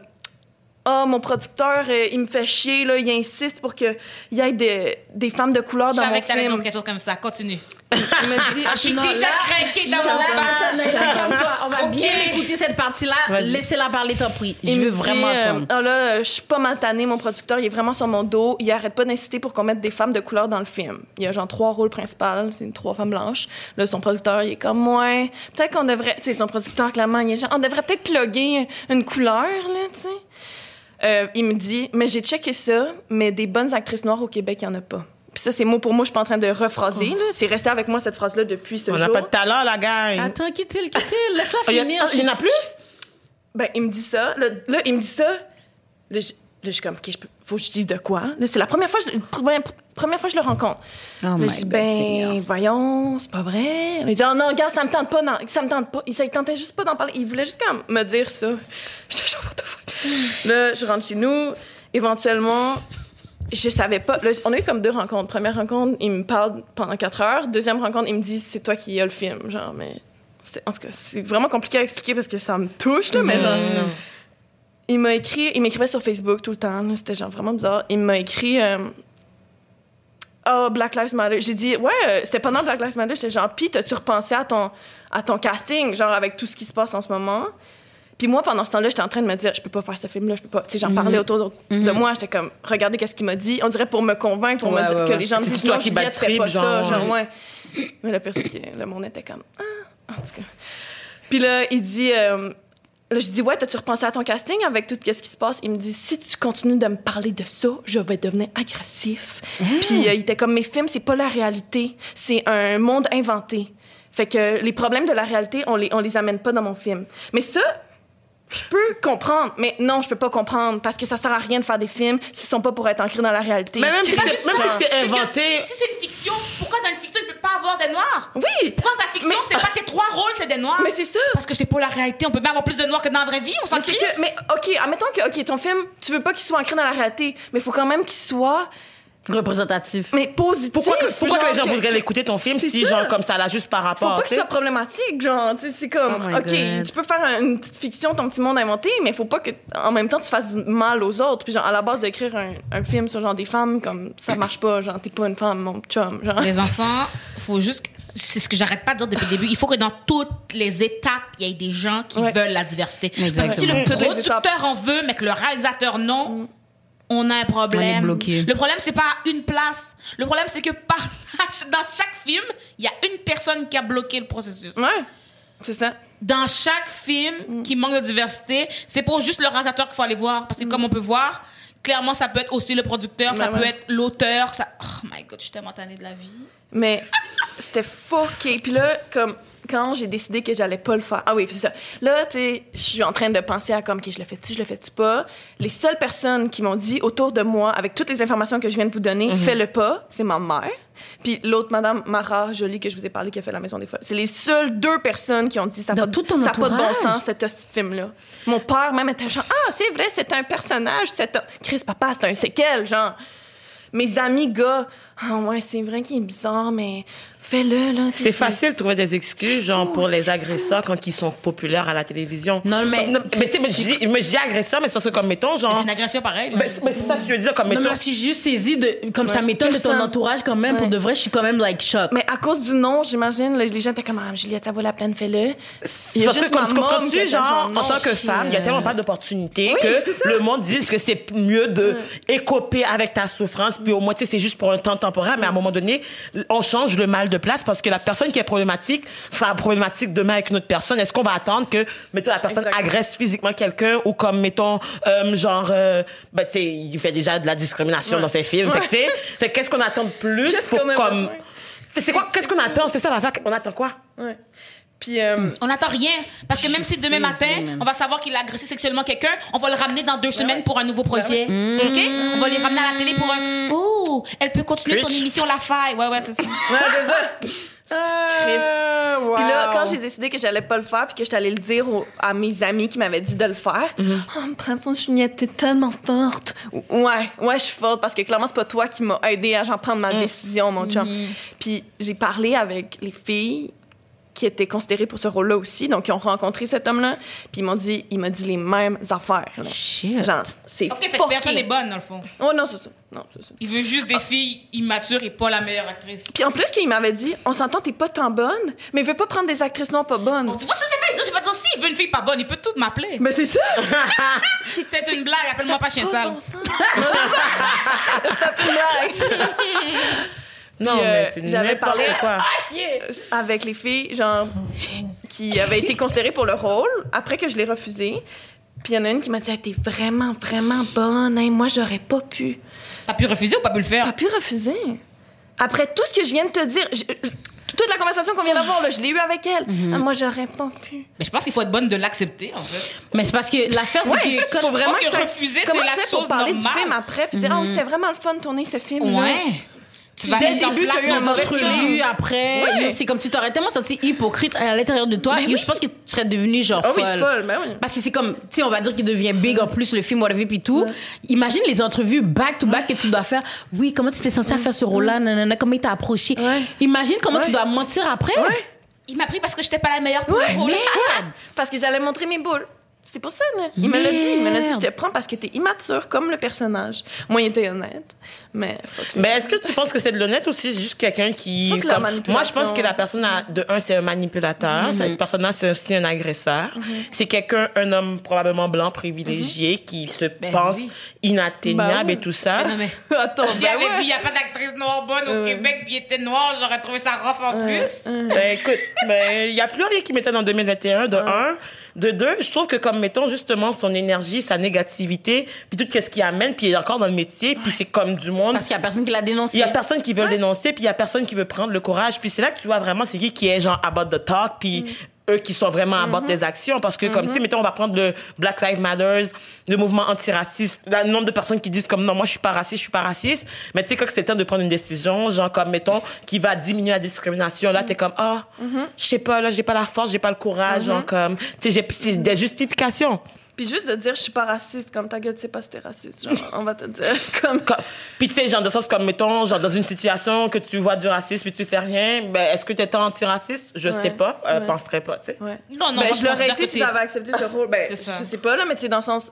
ah, mon producteur, euh, il me fait chier, là, il insiste pour qu'il y ait des, des femmes de couleur Je dans mon savais que t'allais dire film. quelque chose comme ça. Continue. Il me dit, Je suis déjà craquée dans mon calme-toi. On va Ok. bien écouter cette partie-là. Laissez-la parler, t'en prie. Je veux vraiment euh, entendre. oh là, je suis pas mal tannée, mon producteur, il est vraiment sur mon dos. Il arrête pas d'insister pour qu'on mette des femmes de couleur dans le film. Il y a genre trois rôles principaux, c'est trois femmes blanches. Là, son producteur, il est comme, ouais, peut-être qu'on devrait, tu sais, son producteur, clairement, il est genre, on devrait peut-être plugger une couleur, là, tu sais. Euh, il me dit, mais j'ai checké ça, mais des bonnes actrices noires au Québec, il y en a pas. Puis ça, c'est mot pour mot, je suis pas en train de rephraser, là. C'est resté avec moi, cette phrase-là, depuis ce On jour. n'a pas de talent, la gang. Attends, quitte-le, quitte-le. Laisse-la Il y, a- finir. il y en a plus? Ben, il me dit ça. Là, là, il me dit ça. Là, je, là, je suis comme, OK, je peux, faut que je dise de quoi? C'est la première fois, que je, première, première fois que je le rencontre. Oh là, my je dis, ben, voyons, c'est pas vrai. Il dit, oh non, regarde, ça me tente pas, non, ça me tente pas. Il, ça, il tentait juste pas d'en parler. Il voulait juste comme me dire ça. What the fuck. Là, je rentre chez nous. Éventuellement, je savais pas. Là, on a eu comme deux rencontres. Première rencontre, il me parle pendant quatre heures. Deuxième rencontre, il me dit, c'est toi qui as le film. Genre, mais. En tout cas, c'est vraiment compliqué à expliquer parce que ça me touche, là, mais genre. Il m'a écrit, il m'écrivait sur Facebook tout le temps. C'était genre vraiment bizarre. Il m'a écrit. euh, Oh, Black Lives Matter. J'ai dit, ouais, euh, c'était pendant Black Lives Matter. J'étais genre, pis t'as-tu repensé à ton, à ton casting, genre avec tout ce qui se passe en ce moment? Puis moi, pendant ce temps-là, j'étais en train de me dire, je peux pas faire ce film-là, je peux pas. Tu sais, j'en parlais autour de, de moi. J'étais comme, regardez qu'est-ce qu'il m'a dit. On dirait pour me convaincre, pour Ouais, me dire ouais, que les gens me C'est disent, toi non, Juliette, le fais pas trip, ça. genre, Genre, ouais. Mais la personne qui, le monde était comme, ah, en tout cas. Puis là, il dit, euh, là, je dis, ouais, t'as-tu repensé à ton casting avec tout ce qui se passe? Il me dit, si tu continues de me parler de ça, je vais devenir agressif. Puis euh, il était comme, mes films, c'est pas la réalité, c'est un monde inventé. Fait que les problèmes de la réalité, on les, on les amène pas dans mon film. Mais ça, je peux comprendre, mais non, je peux pas comprendre parce que ça sert à rien de faire des films s'ils sont pas pour être ancrés dans la réalité. Mais même si c'est même inventé. Si c'est une fiction, pourquoi dans une fiction, il ne peut pas avoir des noirs? Oui! Pourquoi dans ta fiction, Mais- c'est pas tes trois rôles, c'est des noirs? Mais c'est ça. Parce que c'est pas la réalité. On peut bien avoir plus de noirs que dans la vraie vie. On s'en que- mais OK, admettons que OK, ton film, tu veux pas qu'il soit ancré dans la réalité, mais il faut quand même qu'il soit Représentatif. mais positif. Pourquoi, que, pourquoi que les gens voudraient l'écouter ton film si, ça. genre, comme ça, là, juste par Faut rapport, pas tu qu'il sais? soit problématique, genre, tu sais, c'est comme, Oh OK, God. tu peux faire un- une petite fiction, ton petit monde inventé, mais faut pas que, en même temps, tu fasses du mal aux autres. Puis, genre, à la base d'écrire un, un film sur, genre, des femmes, comme, ça marche pas, genre, t'es pas une femme, mon chum, genre. Les enfants, faut juste. que- C'est ce que j'arrête pas de dire depuis le début. Il faut que dans toutes les étapes, il y ait des gens qui Ouais. veulent la diversité. Parce que si Exactement. le producteur en veut, mais que le réalisateur non, on a un problème. On est bloqué. Le problème, c'est pas une place. Le problème, c'est que par, dans chaque film, il y a une personne qui a bloqué le processus. Ouais. C'est ça. Dans chaque film qui manque de diversité, c'est pour juste le réalisateur qu'il faut aller voir. Parce que comme on peut voir, clairement, ça peut être aussi le producteur, ça Ouais, peut être l'auteur. Ça... Oh my god, je suis tellement tannée de la vie. Mais c'était fucké. Puis là, comme quand j'ai décidé que j'allais pas le faire. Ah oui, c'est ça. Là, tu sais, je suis en train de penser à comme, OK, je le fais-tu, je le fais-tu pas? Les seules personnes qui m'ont dit autour de moi, avec toutes les informations que je viens de vous donner, Mhm. fais-le pas, c'est ma mère. Puis l'autre, Madame Mara Jolie, que je vous ai parlé, qui a fait La Maison des Folles. C'est les seules deux personnes qui ont dit ça n'a pas, pas de bon sens, cet hostie film-là. Mon père, même, était genre, ah, c'est vrai, c'est un personnage, c'est un... Chris, papa, c'est un séquel, genre. Mes amis gars, ah ouais, c'est vrai qu'il est bizarre, mais fais-le, là. C'est facile de trouver des excuses, genre, pour les agresseurs quand ils sont populaires à la télévision. Non, mais- mais, tu sais, mais je dis- mais je dis agresseur, mais c'est parce que, comme, mettons, genre. C'est une agression pareille. là. Ben, c'est c'est ça que je veux dire, comme, Non, mettons. mais je suis juste saisie de. Comme ça m'étonne de ton entourage quand même. Pour de vrai, je suis quand même like choc. Mais à cause du nom, j'imagine, les gens étaient comme, ah, Juliette, ça vaut la peine, fais-le. Il y a juste comme, comme, mom comme qui tu, était genre, non. en tant que femme, il y a tellement pas d'opportunités que le monde dise que c'est mieux de écoper avec ta souffrance, puis au moins, tu sais, c'est juste pour un temps temporaire, mais à un moment donné, on change le mal de place parce que la personne qui est problématique sera problématique demain avec une autre personne. Est-ce qu'on va attendre que, mettons, la personne Exactement. agresse physiquement quelqu'un ou comme, mettons, euh, genre, euh, ben, tu sais, il fait déjà de la discrimination Ouais. dans ses films. Fait sais, fait que qu'est-ce qu'on attend de plus Qu'est-ce pour comme. C'est c'est quoi, qu'est-ce qu'on attend? C'est ça l'affaire, on attend quoi? Ouais. Puis, euh, On n'attend rien. Parce que même si demain sais, matin, on va savoir qu'il a agressé sexuellement quelqu'un, on va le ramener dans deux semaines pour un nouveau projet. OK? On va les ramener à la télé pour un. Oh, elle peut continuer son émission La Faille. Ouais, ouais, c'est ça. ouais, c'est. Euh, Puis là, quand j'ai décidé que j'allais pas le faire, puis que j'étais allée le dire aux- à mes amis qui m'avaient dit de le faire, oh, bravo, Juliette, t'es tellement forte. Ouais, ouais, je suis forte parce que clairement, c'est pas toi qui m'as aidé à j'en prendre ma décision, mon chum. Puis j'ai parlé avec les filles qui était considéré pour ce rôle-là aussi. Donc, ils ont rencontré cet homme-là, puis ils m'ont dit, il m'a dit les mêmes affaires. là. Shit. Genre, c'est Ok, fait que personne n'est bonne, dans le fond. Oh non, c'est ça. Non, c'est ça. Il veut juste des filles immatures et pas la meilleure actrice. Puis en plus, qu'il m'avait dit, on s'entend, t'es pas tant bonne, mais il veut pas prendre des actrices non pas bonnes. Bon, tu vois ça, j'ai fait? Dire, j'ai pas dire, s'il veut une fille pas bonne, il peut tout m'appeler. Mais c'est ça! C'est une blague, appelle-moi pas chien Pas sale. bon. C'est une blague. Non, Puis, euh, mais c'est j'avais parlé quoi. avec les filles, genre, qui avaient été considérées pour le rôle, après que je l'ai refusé. Puis il y en a une qui m'a dit, hey, t'es vraiment, vraiment bonne, hein, moi, j'aurais pas pu. T'as pu refuser ou pas pu le Pas faire? pu refuser. Après tout ce que je viens de te dire, je- toute la conversation qu'on vient d'avoir, là, je l'ai eu avec elle. Ah, moi, j'aurais pas pu. Mais je pense qu'il faut être bonne de l'accepter, en fait. Mais c'est parce que l'affaire, c'est Ouais, que quand faut vraiment pense que refuser, Comment c'est tu la fais pour chose parler normale. du film après puis dire oh, c'était vraiment le fun de tourner ce film Ouais. Tu vas Dès le début, place t'as eu un mauvais entrevue. entrevue après, Ouais. yo, c'est comme tu t'aurais tellement senti hypocrite à l'intérieur de toi. Et Je pense que tu serais devenue genre Ah oui, folle. folle, ben oui. Parce que c'est comme, tu sais, on va dire qu'il devient big en plus, le film, whatever, puis tout. Imagine les entrevues back to back que tu dois faire. Oui, comment tu t'es senti à faire ce rôle-là, nanana, comment il t'a approché? Ouais. Imagine comment Ouais. tu dois mentir après. Ouais. Il m'a pris parce que j'étais pas la meilleure pour Ouais, le rôle. Parce que j'allais montrer mes boules. C'est pour ça, là. Il me l'a dit. Il me l'a dit, je te prends parce que t'es immature comme le personnage. Moi, il était honnête. Mais, lui. Mais est-ce que tu penses que c'est de l'honnête ou c'est juste quelqu'un qui. Je pense que la comme- moi, je pense que la personne, a, de un, c'est un manipulateur. Cette personne-là, c'est aussi un agresseur. C'est quelqu'un, un homme probablement blanc privilégié qui se pense oui. inatteignable Ben oui. et tout ça. Mais non, mais. Attends, S'il ben avait ouais. dit, il n'y a pas d'actrice noire bonne au. Québec, puis il était noir, j'aurais trouvé ça rough en plus. Ben écoute, ben il y a plus rien qui m'étonne en 2021 de un, de deux, je trouve que comme mettons justement son énergie, sa négativité, puis tout ce qui amène, puis il est encore dans le métier, puis c'est comme du monde. Parce qu'il y a personne qui l'a dénoncé. Il y a personne qui veut le dénoncer, puis il y a personne qui veut prendre le courage. Puis c'est là que tu vois vraiment c'est qui qui est genre about the talk, puis eux qui sont vraiment about des actions. Parce que comme, tu sais, mettons, on va prendre le Black Lives Matter, le mouvement antiraciste, le nombre de personnes qui disent comme non, moi je suis pas raciste, je suis pas raciste. Mais tu sais, quand c'est le temps de prendre une décision, genre comme, mettons, qui va diminuer la discrimination, là, t'es comme, ah, je sais pas, là, j'ai pas la force, j'ai pas le courage, genre comme, tu sais, j'ai- c'est des justifications. Puis juste de dire, je suis pas raciste, comme ta gueule, tu sais pas si t'es raciste. Genre, on va te dire. Comme. Comme- Puis tu sais, genre de sens comme, mettons, genre dans une situation que tu vois du racisme puis tu fais rien, ben est-ce que es antiraciste? Je sais pas, euh, Ouais. penserais pas, tu sais. Ouais. Non, non, ben, moi, je je l'aurais été si j'avais accepté ce rôle. Ben, je sais pas, là, mais tu sais, dans le sens.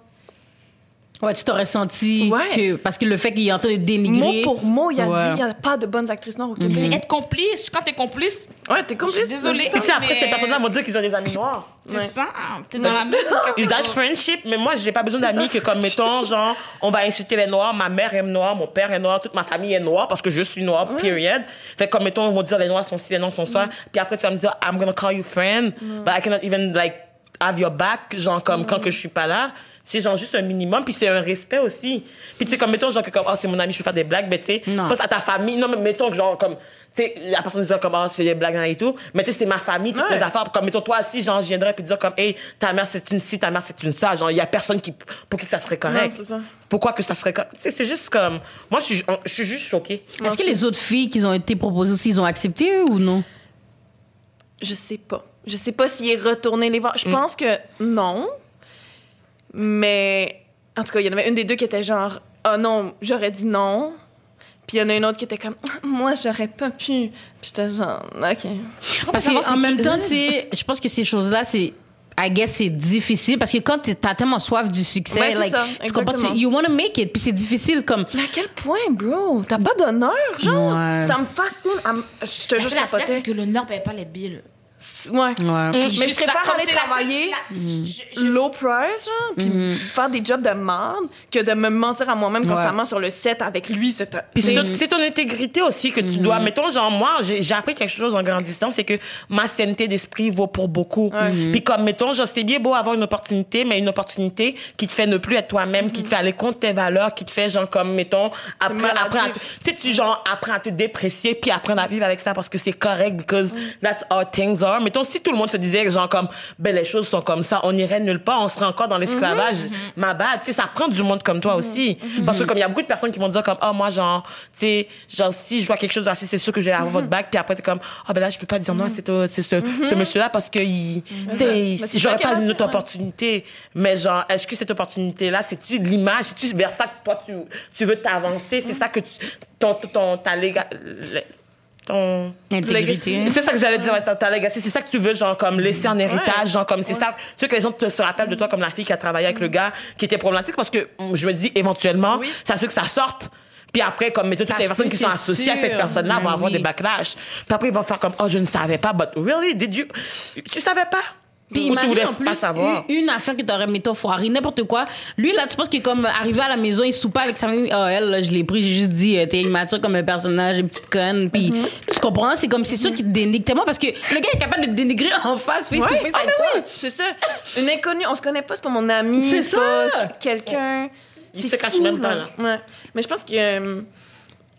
Ouais, tu t'aurais senti Ouais. que. Parce que le fait qu'il est en train de dénigrer. Mot pour mot, il a Ouais. dit, il y a pas de bonnes actrices noires au Québec. C'est être complice. Quand t'es complice, Ouais, t'es complice. Je suis désolée. c'est Puis tu ça. sais, après, Mais- ces personnes-là vont dire qu'ils ont des amis noirs. c'est Ouais. ça. T'es dans la même Is that friendship? Mais moi, j'ai pas besoin d'amis que, comme, mettons, genre, on va insulter les noirs, ma mère est noire, mon père est noir, toute ma famille est noire parce que je suis noire, period. Fait que, comme, mettons, on va dire les noirs sont ci, les noirs sont ça. Puis après, tu vas me dire, I'm gonna call you friend, but I cannot even, like, have your back, genre, comme, quand que je suis pas là. C'est genre juste un minimum, puis c'est un respect aussi. Puis tu sais, comme, mettons, genre, que comme, oh, c'est mon ami, je peux faire des blagues, mais tu sais, pense à ta famille. Non, mais mettons, que, genre, comme, tu sais, la personne dit comme, oh, c'est des blagues et tout, mais tu sais, c'est ma famille, toutes Ouais. mes affaires. Comme, mettons, toi aussi, genre, je viendrais puis dire comme, hey, ta mère c'est une ci, ta mère c'est une ça. Genre, il y a personne qui, pour qui ça serait correct. Non, c'est ça. Pourquoi que ça serait correct? Tu sais, c'est juste comme, moi, je suis, je suis juste choquée. Est-ce que les autres filles qui ont été proposées aussi, ils ont accepté eux, ou non? Je sais pas. Je sais pas s'il est retourné les voir. Je pense que non. Mais en tout cas, il y en avait une des deux qui était genre Ah non, j'aurais dit non. Puis il y en a une autre qui était comme Moi, j'aurais pas pu. Puis j'étais genre OK. Parce qu'en même temps, tu sais, je pense que ces choses-là, c'est. I guess c'est difficile parce que quand t'as tellement soif du succès, Ouais, c'est like, ça, tu comprends, tu- you wanna make it, puis c'est difficile comme. Mais à quel point, bro? T'as pas d'honneur, genre? Ouais. Ça me fascine. à Je te jure, je C'est que le Nord paye pas les billes. Ouais. Ouais. Mais je préfère aller travailler la- low price, genre, puis faire des jobs de merde que de me mentir à moi-même Ouais. constamment sur le set avec lui. C'est c'est ton- intégrité aussi que tu dois. Mettons, genre, moi, j'ai appris quelque chose en grandissant, c'est que ma sanité d'esprit vaut pour beaucoup. Puis comme, mettons, genre, c'est bien beau avoir une opportunité, mais une opportunité qui te fait ne plus être toi-même, qui te fait aller contre tes valeurs, qui te fait, genre, comme, mettons, apprendre, apprendre à, tu sais, tu, genre, apprends à te déprécier, puis apprendre à vivre avec ça parce que c'est correct, because that's how things are. Mettons, si tout le monde se disait, genre, comme, ben, les choses sont comme ça, on irait nulle part, on serait encore dans l'esclavage. Ma bad. Tu sais, ça prend du monde comme toi aussi. Parce que comme il y a beaucoup de personnes qui vont dire comme, oh, moi, genre, tu sais, genre, si je vois quelque chose d'assez, c'est sûr que je vais avoir votre bac, puis après, t'es comme, oh, ben là, je peux pas dire non à cette- c'est ce, ce monsieur-là parce que, il, tu j'aurais pas une autre ouais. opportunité. Mais genre, est-ce que cette opportunité-là, c'est-tu l'image, c'est-tu vers ça que toi, tu, tu veux t'avancer, c'est ça que tu, ton, ton, ta léga- ton... Intégrité. C'est ça que j'allais dire, ouais, ta, ta legacy. C'est ça que tu veux, genre, comme laisser en héritage, genre, comme c'est ça. Tu veux que les gens te, se rappellent de toi comme la fille qui a travaillé avec le gars qui était problématique parce que hum, je me dis, éventuellement, Oui. ça se peut que ça sorte. Puis après, comme, mettons, toutes Ça les personnes qui sont associées à cette personne-là vont Ben avoir des backlash. Puis après, ils vont faire comme, oh, je ne savais pas, but really, did you? Tu savais pas? Puis Ou tu imagine voulais en plus pas savoir? une, une affaire que t'aurais mettons foiré, n'importe quoi. Lui là, tu penses qu'il est comme arrivé à la maison, il soupe avec sa famille. Ah elle, là, je l'ai pris, j'ai juste dit euh, t'es immature comme un personnage, une petite conne. Puis Mm-hmm. tu comprends, c'est comme c'est sûr qu'il te dénigre tellement parce que le gars est capable de te dénigrer en face, face to Ouais. face Ah, avec toi. oui, c'est ça. Une inconnue, on se connaît pas, c'est pas mon ami. C'est ça. quelqu'un. Il C'est se cache même pas, là. Ouais. Mais je pense que. euh,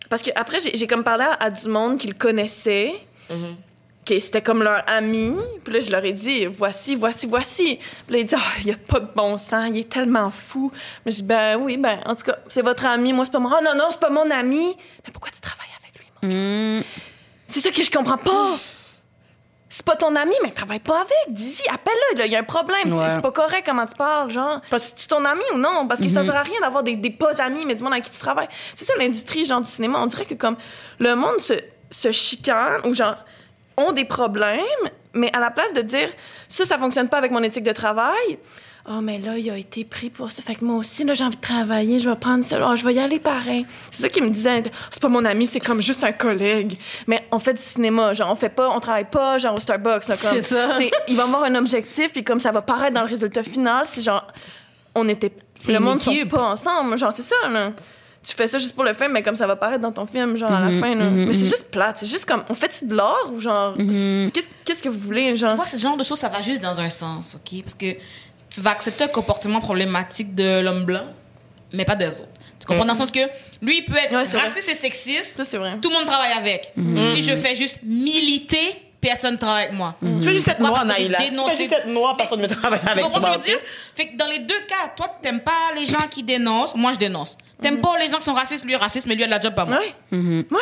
parce que après, j'ai comme parlé à, à du monde qui le connaissait, Mm-hmm. C'était comme leur ami. Puis là, je leur ai dit, voici, voici, voici. Puis là, ils disent, ah, il a pas de bon sens, il est tellement fou. Mais je dis, ben oui, ben, en tout cas, c'est votre ami, moi, c'est pas moi. Oh non, non, c'est pas mon ami. Mais pourquoi tu travailles avec lui, mon Hmm. c'est ça que je comprends pas. C'est pas ton ami, mais travaille pas avec. Dis-y, appelle-le, là, il y a un problème. C'est- Ouais. C'est pas correct comment tu parles, genre. Parce- C'est-tu ton ami ou non? Parce que ça sert à rien d'avoir des, des pas amis, mais du monde avec qui tu travailles. C'est ça l'industrie, genre, du cinéma. On dirait que comme le monde se, se chicane ou genre ont des problèmes, mais à la place de dire ça, ça fonctionne pas avec mon éthique de travail. Oh, mais là, il a été pris pour ça. Fait que moi aussi, là, j'ai envie de travailler. Je vais prendre ça. Oh, je vais y aller pareil. C'est ça qu'il me disait. C'est pas mon ami, c'est comme juste un collègue. Mais on fait du cinéma. Genre, on fait pas, on travaille pas, genre, au Starbucks, là, comme. C'est ça. Il va avoir un objectif, puis comme ça va paraître dans le résultat final, si genre, on était. Le monde sont équipe. pas ensemble. Genre, c'est ça, là. Tu fais ça juste pour le film, mais comme ça va paraître dans ton film, genre, à la fin, là. Mais c'est juste plate. C'est juste comme, on fait de l'art ou genre, qu'est-ce qu'est-ce que vous voulez, genre? Tu vois, ce genre de choses, ça va juste dans un sens, OK? Parce que tu vas accepter un comportement problématique de l'homme blanc, mais pas des autres. Tu comprends? Dans le sens que lui, il peut être Ouais, c'est vrai. raciste et sexiste. Ça, c'est vrai. Tout le monde travaille avec. Si je fais juste militer, personne ne travaille avec moi. Tu veux juste être noir, Naïla. Tu dénoncé- veux juste être noir, personne ne travaille Tu avec comprends ce toi. que je veux dire? Fait que dans les deux cas, toi, t'aimes pas les gens qui dénoncent, moi, je dénonce. T'aimes pas les gens qui sont racistes, lui est raciste, mais lui a de la job, pas moi. Ouais. Ouais.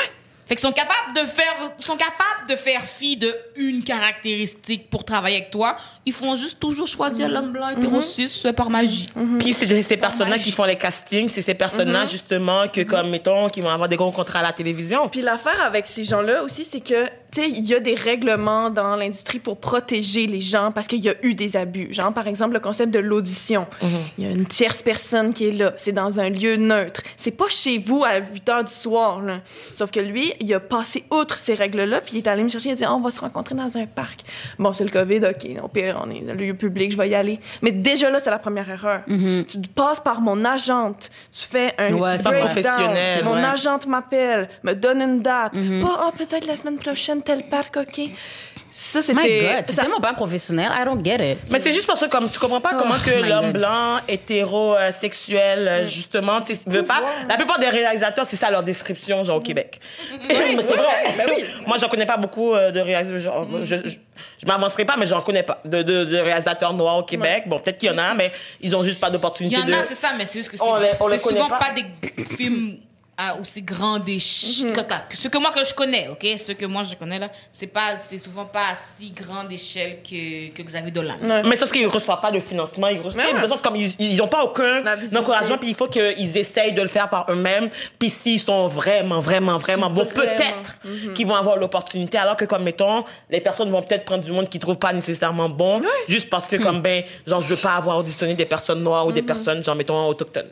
Fait qu'ils sont capables de faire, sont capables de faire fi de une caractéristique pour travailler avec toi. Ils font juste toujours choisir l'homme blanc hétéro cis euh, par magie. Puis c'est de- ces personnes-là qui font les castings, c'est ces personnes-là justement que comme mettons qui vont avoir des gros contrats à la télévision. Puis l'affaire avec ces gens-là aussi, c'est que, tu sais, il y a des règlements dans l'industrie pour protéger les gens parce qu'il y a eu des abus. Genre, par exemple, le concept de l'audition. Il y a une tierce personne qui est là. C'est dans un lieu neutre. C'est pas chez vous à 8 heures du soir, là. Sauf que lui, il a passé outre ces règles-là, puis il est allé me chercher, il a dit, Ah, on va se rencontrer dans un parc. Bon, c'est le COVID, OK. Au pire, on est dans le lieu public, je vais y aller. Mais déjà là, c'est la première erreur. Tu passes par mon agente. Tu fais un Ouais, breakdown. professionnel. Mon Ouais. agente m'appelle, me donne une date. Pas, ah, peut-être la semaine prochaine, tel parc, OK. Ça, My c'était. God, c'est ça- tellement pas professionnel. I don't get it. Mais c'est juste parce que comme tu comprends pas comment que my l'homme blanc hétérosexuel euh, justement tu veut pas la plupart des réalisateurs c'est ça leur description genre au Québec. mais c'est vrai. Moi j'en connais pas beaucoup euh, de réalisateurs genre, je, je, je m'avancerai pas mais j'en connais pas de, de, de réalisateurs noirs au Québec. Bon peut-être qu'il y en a mais ils ont juste pas Il d'opportunité y en de a, c'est ça, mais c'est juste que On les- on c'est c'est souvent pas. pas. des films à aussi grande échelle. Ce que moi que je connais, ok, ce que moi je connais là, c'est pas, c'est souvent pas à si grande échelle que, que Xavier Dolan. Mais c'est ce qu'ils reçoivent pas de financement, ils reçoivent, ouais. sorte comme ils, ils ont pas aucun encouragement, puis il faut qu'ils essayent de le faire par eux-mêmes. Puis s'ils sont vraiment, vraiment, vraiment bons, peut-être qu'ils vont avoir l'opportunité. Alors que comme mettons, les personnes vont peut-être prendre du monde qu'ils trouvent pas nécessairement bon, juste parce que comme ben, genre je veux pas avoir auditionné des personnes noires ou des personnes genre mettons autochtones.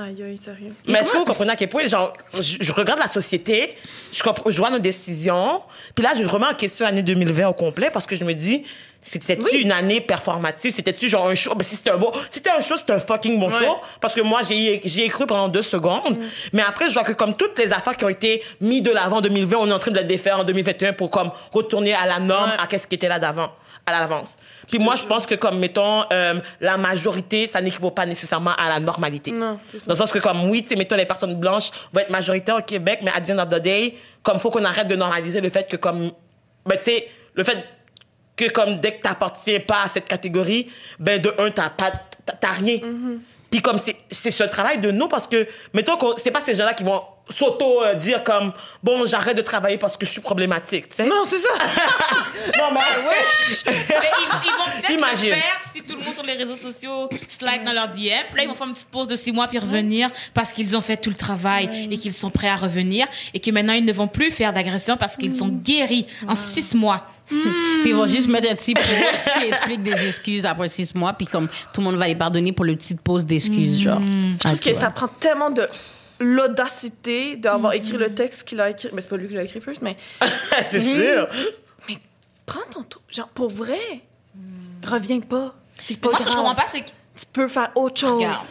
Aïe, aïe, sérieux. Mais est-ce que vous comprenez à quel point, genre, je, je regarde la société, je, vois nos décisions, puis là, je remets en question l'année 2020 au complet parce que je me dis, c'était-tu une année performative? C'était-tu genre un show? Ben, si c'était un bon, si c'était un show, c'était un fucking bon Ouais. show. Parce que moi, j'y j'y ai cru pendant deux secondes. Mais après, je vois que comme toutes les affaires qui ont été mises de l'avant en 2020, on est en train de les défaire en 2021 pour comme retourner à la norme, Ouais. à qu'est-ce qui était là d'avant, à l'avance. Puis moi, je pense que comme, mettons, euh, la majorité, ça n'équivaut pas nécessairement à la normalité. Non, ça. Dans le sens que comme, oui, tu mettons, les personnes blanches vont être majoritaires au Québec, mais à the end of the day, comme, faut qu'on arrête de normaliser le fait que comme, ben, tu sais, le fait que comme, dès que t'appartiens pas à cette catégorie, ben, de un, t'as pas, t'as- t'as rien. Mm-hmm. Puis comme, c'est, c'est ce travail de nous parce que, mettons qu'on, c'est pas ces gens-là qui vont s'auto euh, dire comme bon j'arrête de travailler parce que je suis problématique tu sais Non, c'est ça. non mais Mais ils, vont- ils vont peut-être Imagine. le faire si tout le monde sur les réseaux sociaux slide dans leur DM. Là, ils vont faire une petite pause de six mois puis revenir parce qu'ils ont fait tout le travail et qu'ils sont prêts à revenir et que maintenant ils ne vont plus faire d'agression parce qu'ils sont guéris en six mois. Puis ils vont juste mettre un petit post qui explique des excuses après six mois, puis comme tout le monde va les pardonner pour le petit pause d'excuses, genre. Je trouve que ça prend tellement de l'audacité d'avoir écrit le texte qu'il a écrit. Mais c'est pas lui qui l'a écrit first, mais c'est sûr mais prends ton tour. Genre, pour vrai, reviens pas. C'est pas Moi, ce que je comprends pas, c'est que Tu peux faire autre chose. Regarde.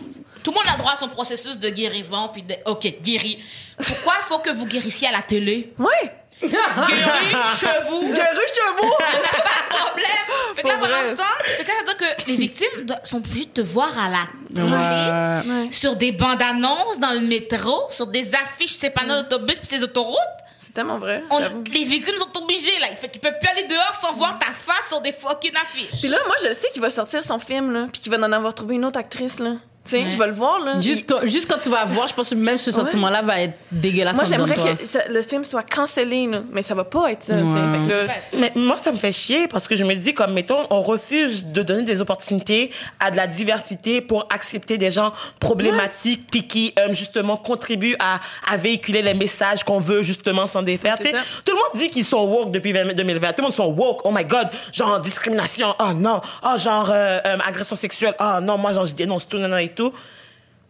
Tout le monde a droit à son processus de guérison, puis de, OK, guéri. Pourquoi il faut que vous guérissiez à la télé? Ouais. Guéri chez vous. Guéri chevaux. On n'a pas de problème. Fait que là, pendant ce temps, fait que là, ça veut dire que les victimes do- sont obligées de te voir à la télé, Ouais. sur des bandes annonces dans le métro, sur des affiches, c'est pas d'autobus puis ces autoroutes. C'est tellement vrai. On- j'avoue. les victimes sont obligées, là. Fait qu'ils peuvent plus aller dehors sans voir ta face sur des fucking affiches. Puis là, moi, je le sais qu'il va sortir son film, là, puis qu'il va en avoir trouvé une autre actrice, là. Tu sais, Ouais. je vais le voir, là. Juste, juste quand tu vas voir, je pense que même ce sentiment-là va être dégueulasse Moi, j'aimerais que ça- le film soit cancellé, là. Mais ça va pas être ça. Ouais. Fait que là, Mais moi, ça me fait chier parce que je me dis, comme, mettons, on refuse de donner des opportunités à de la diversité pour accepter des gens problématiques puis qui, euh, justement, contribuent à, à véhiculer les messages qu'on veut, justement, s'en défaire. Tout le monde dit qu'ils sont woke depuis 20 2020. Tout le monde sont woke. Oh my God. Genre, discrimination. Oh non. Oh, genre, euh, euh, agression sexuelle. Oh non, moi, genre, je dénonce tout, non, non, et tout.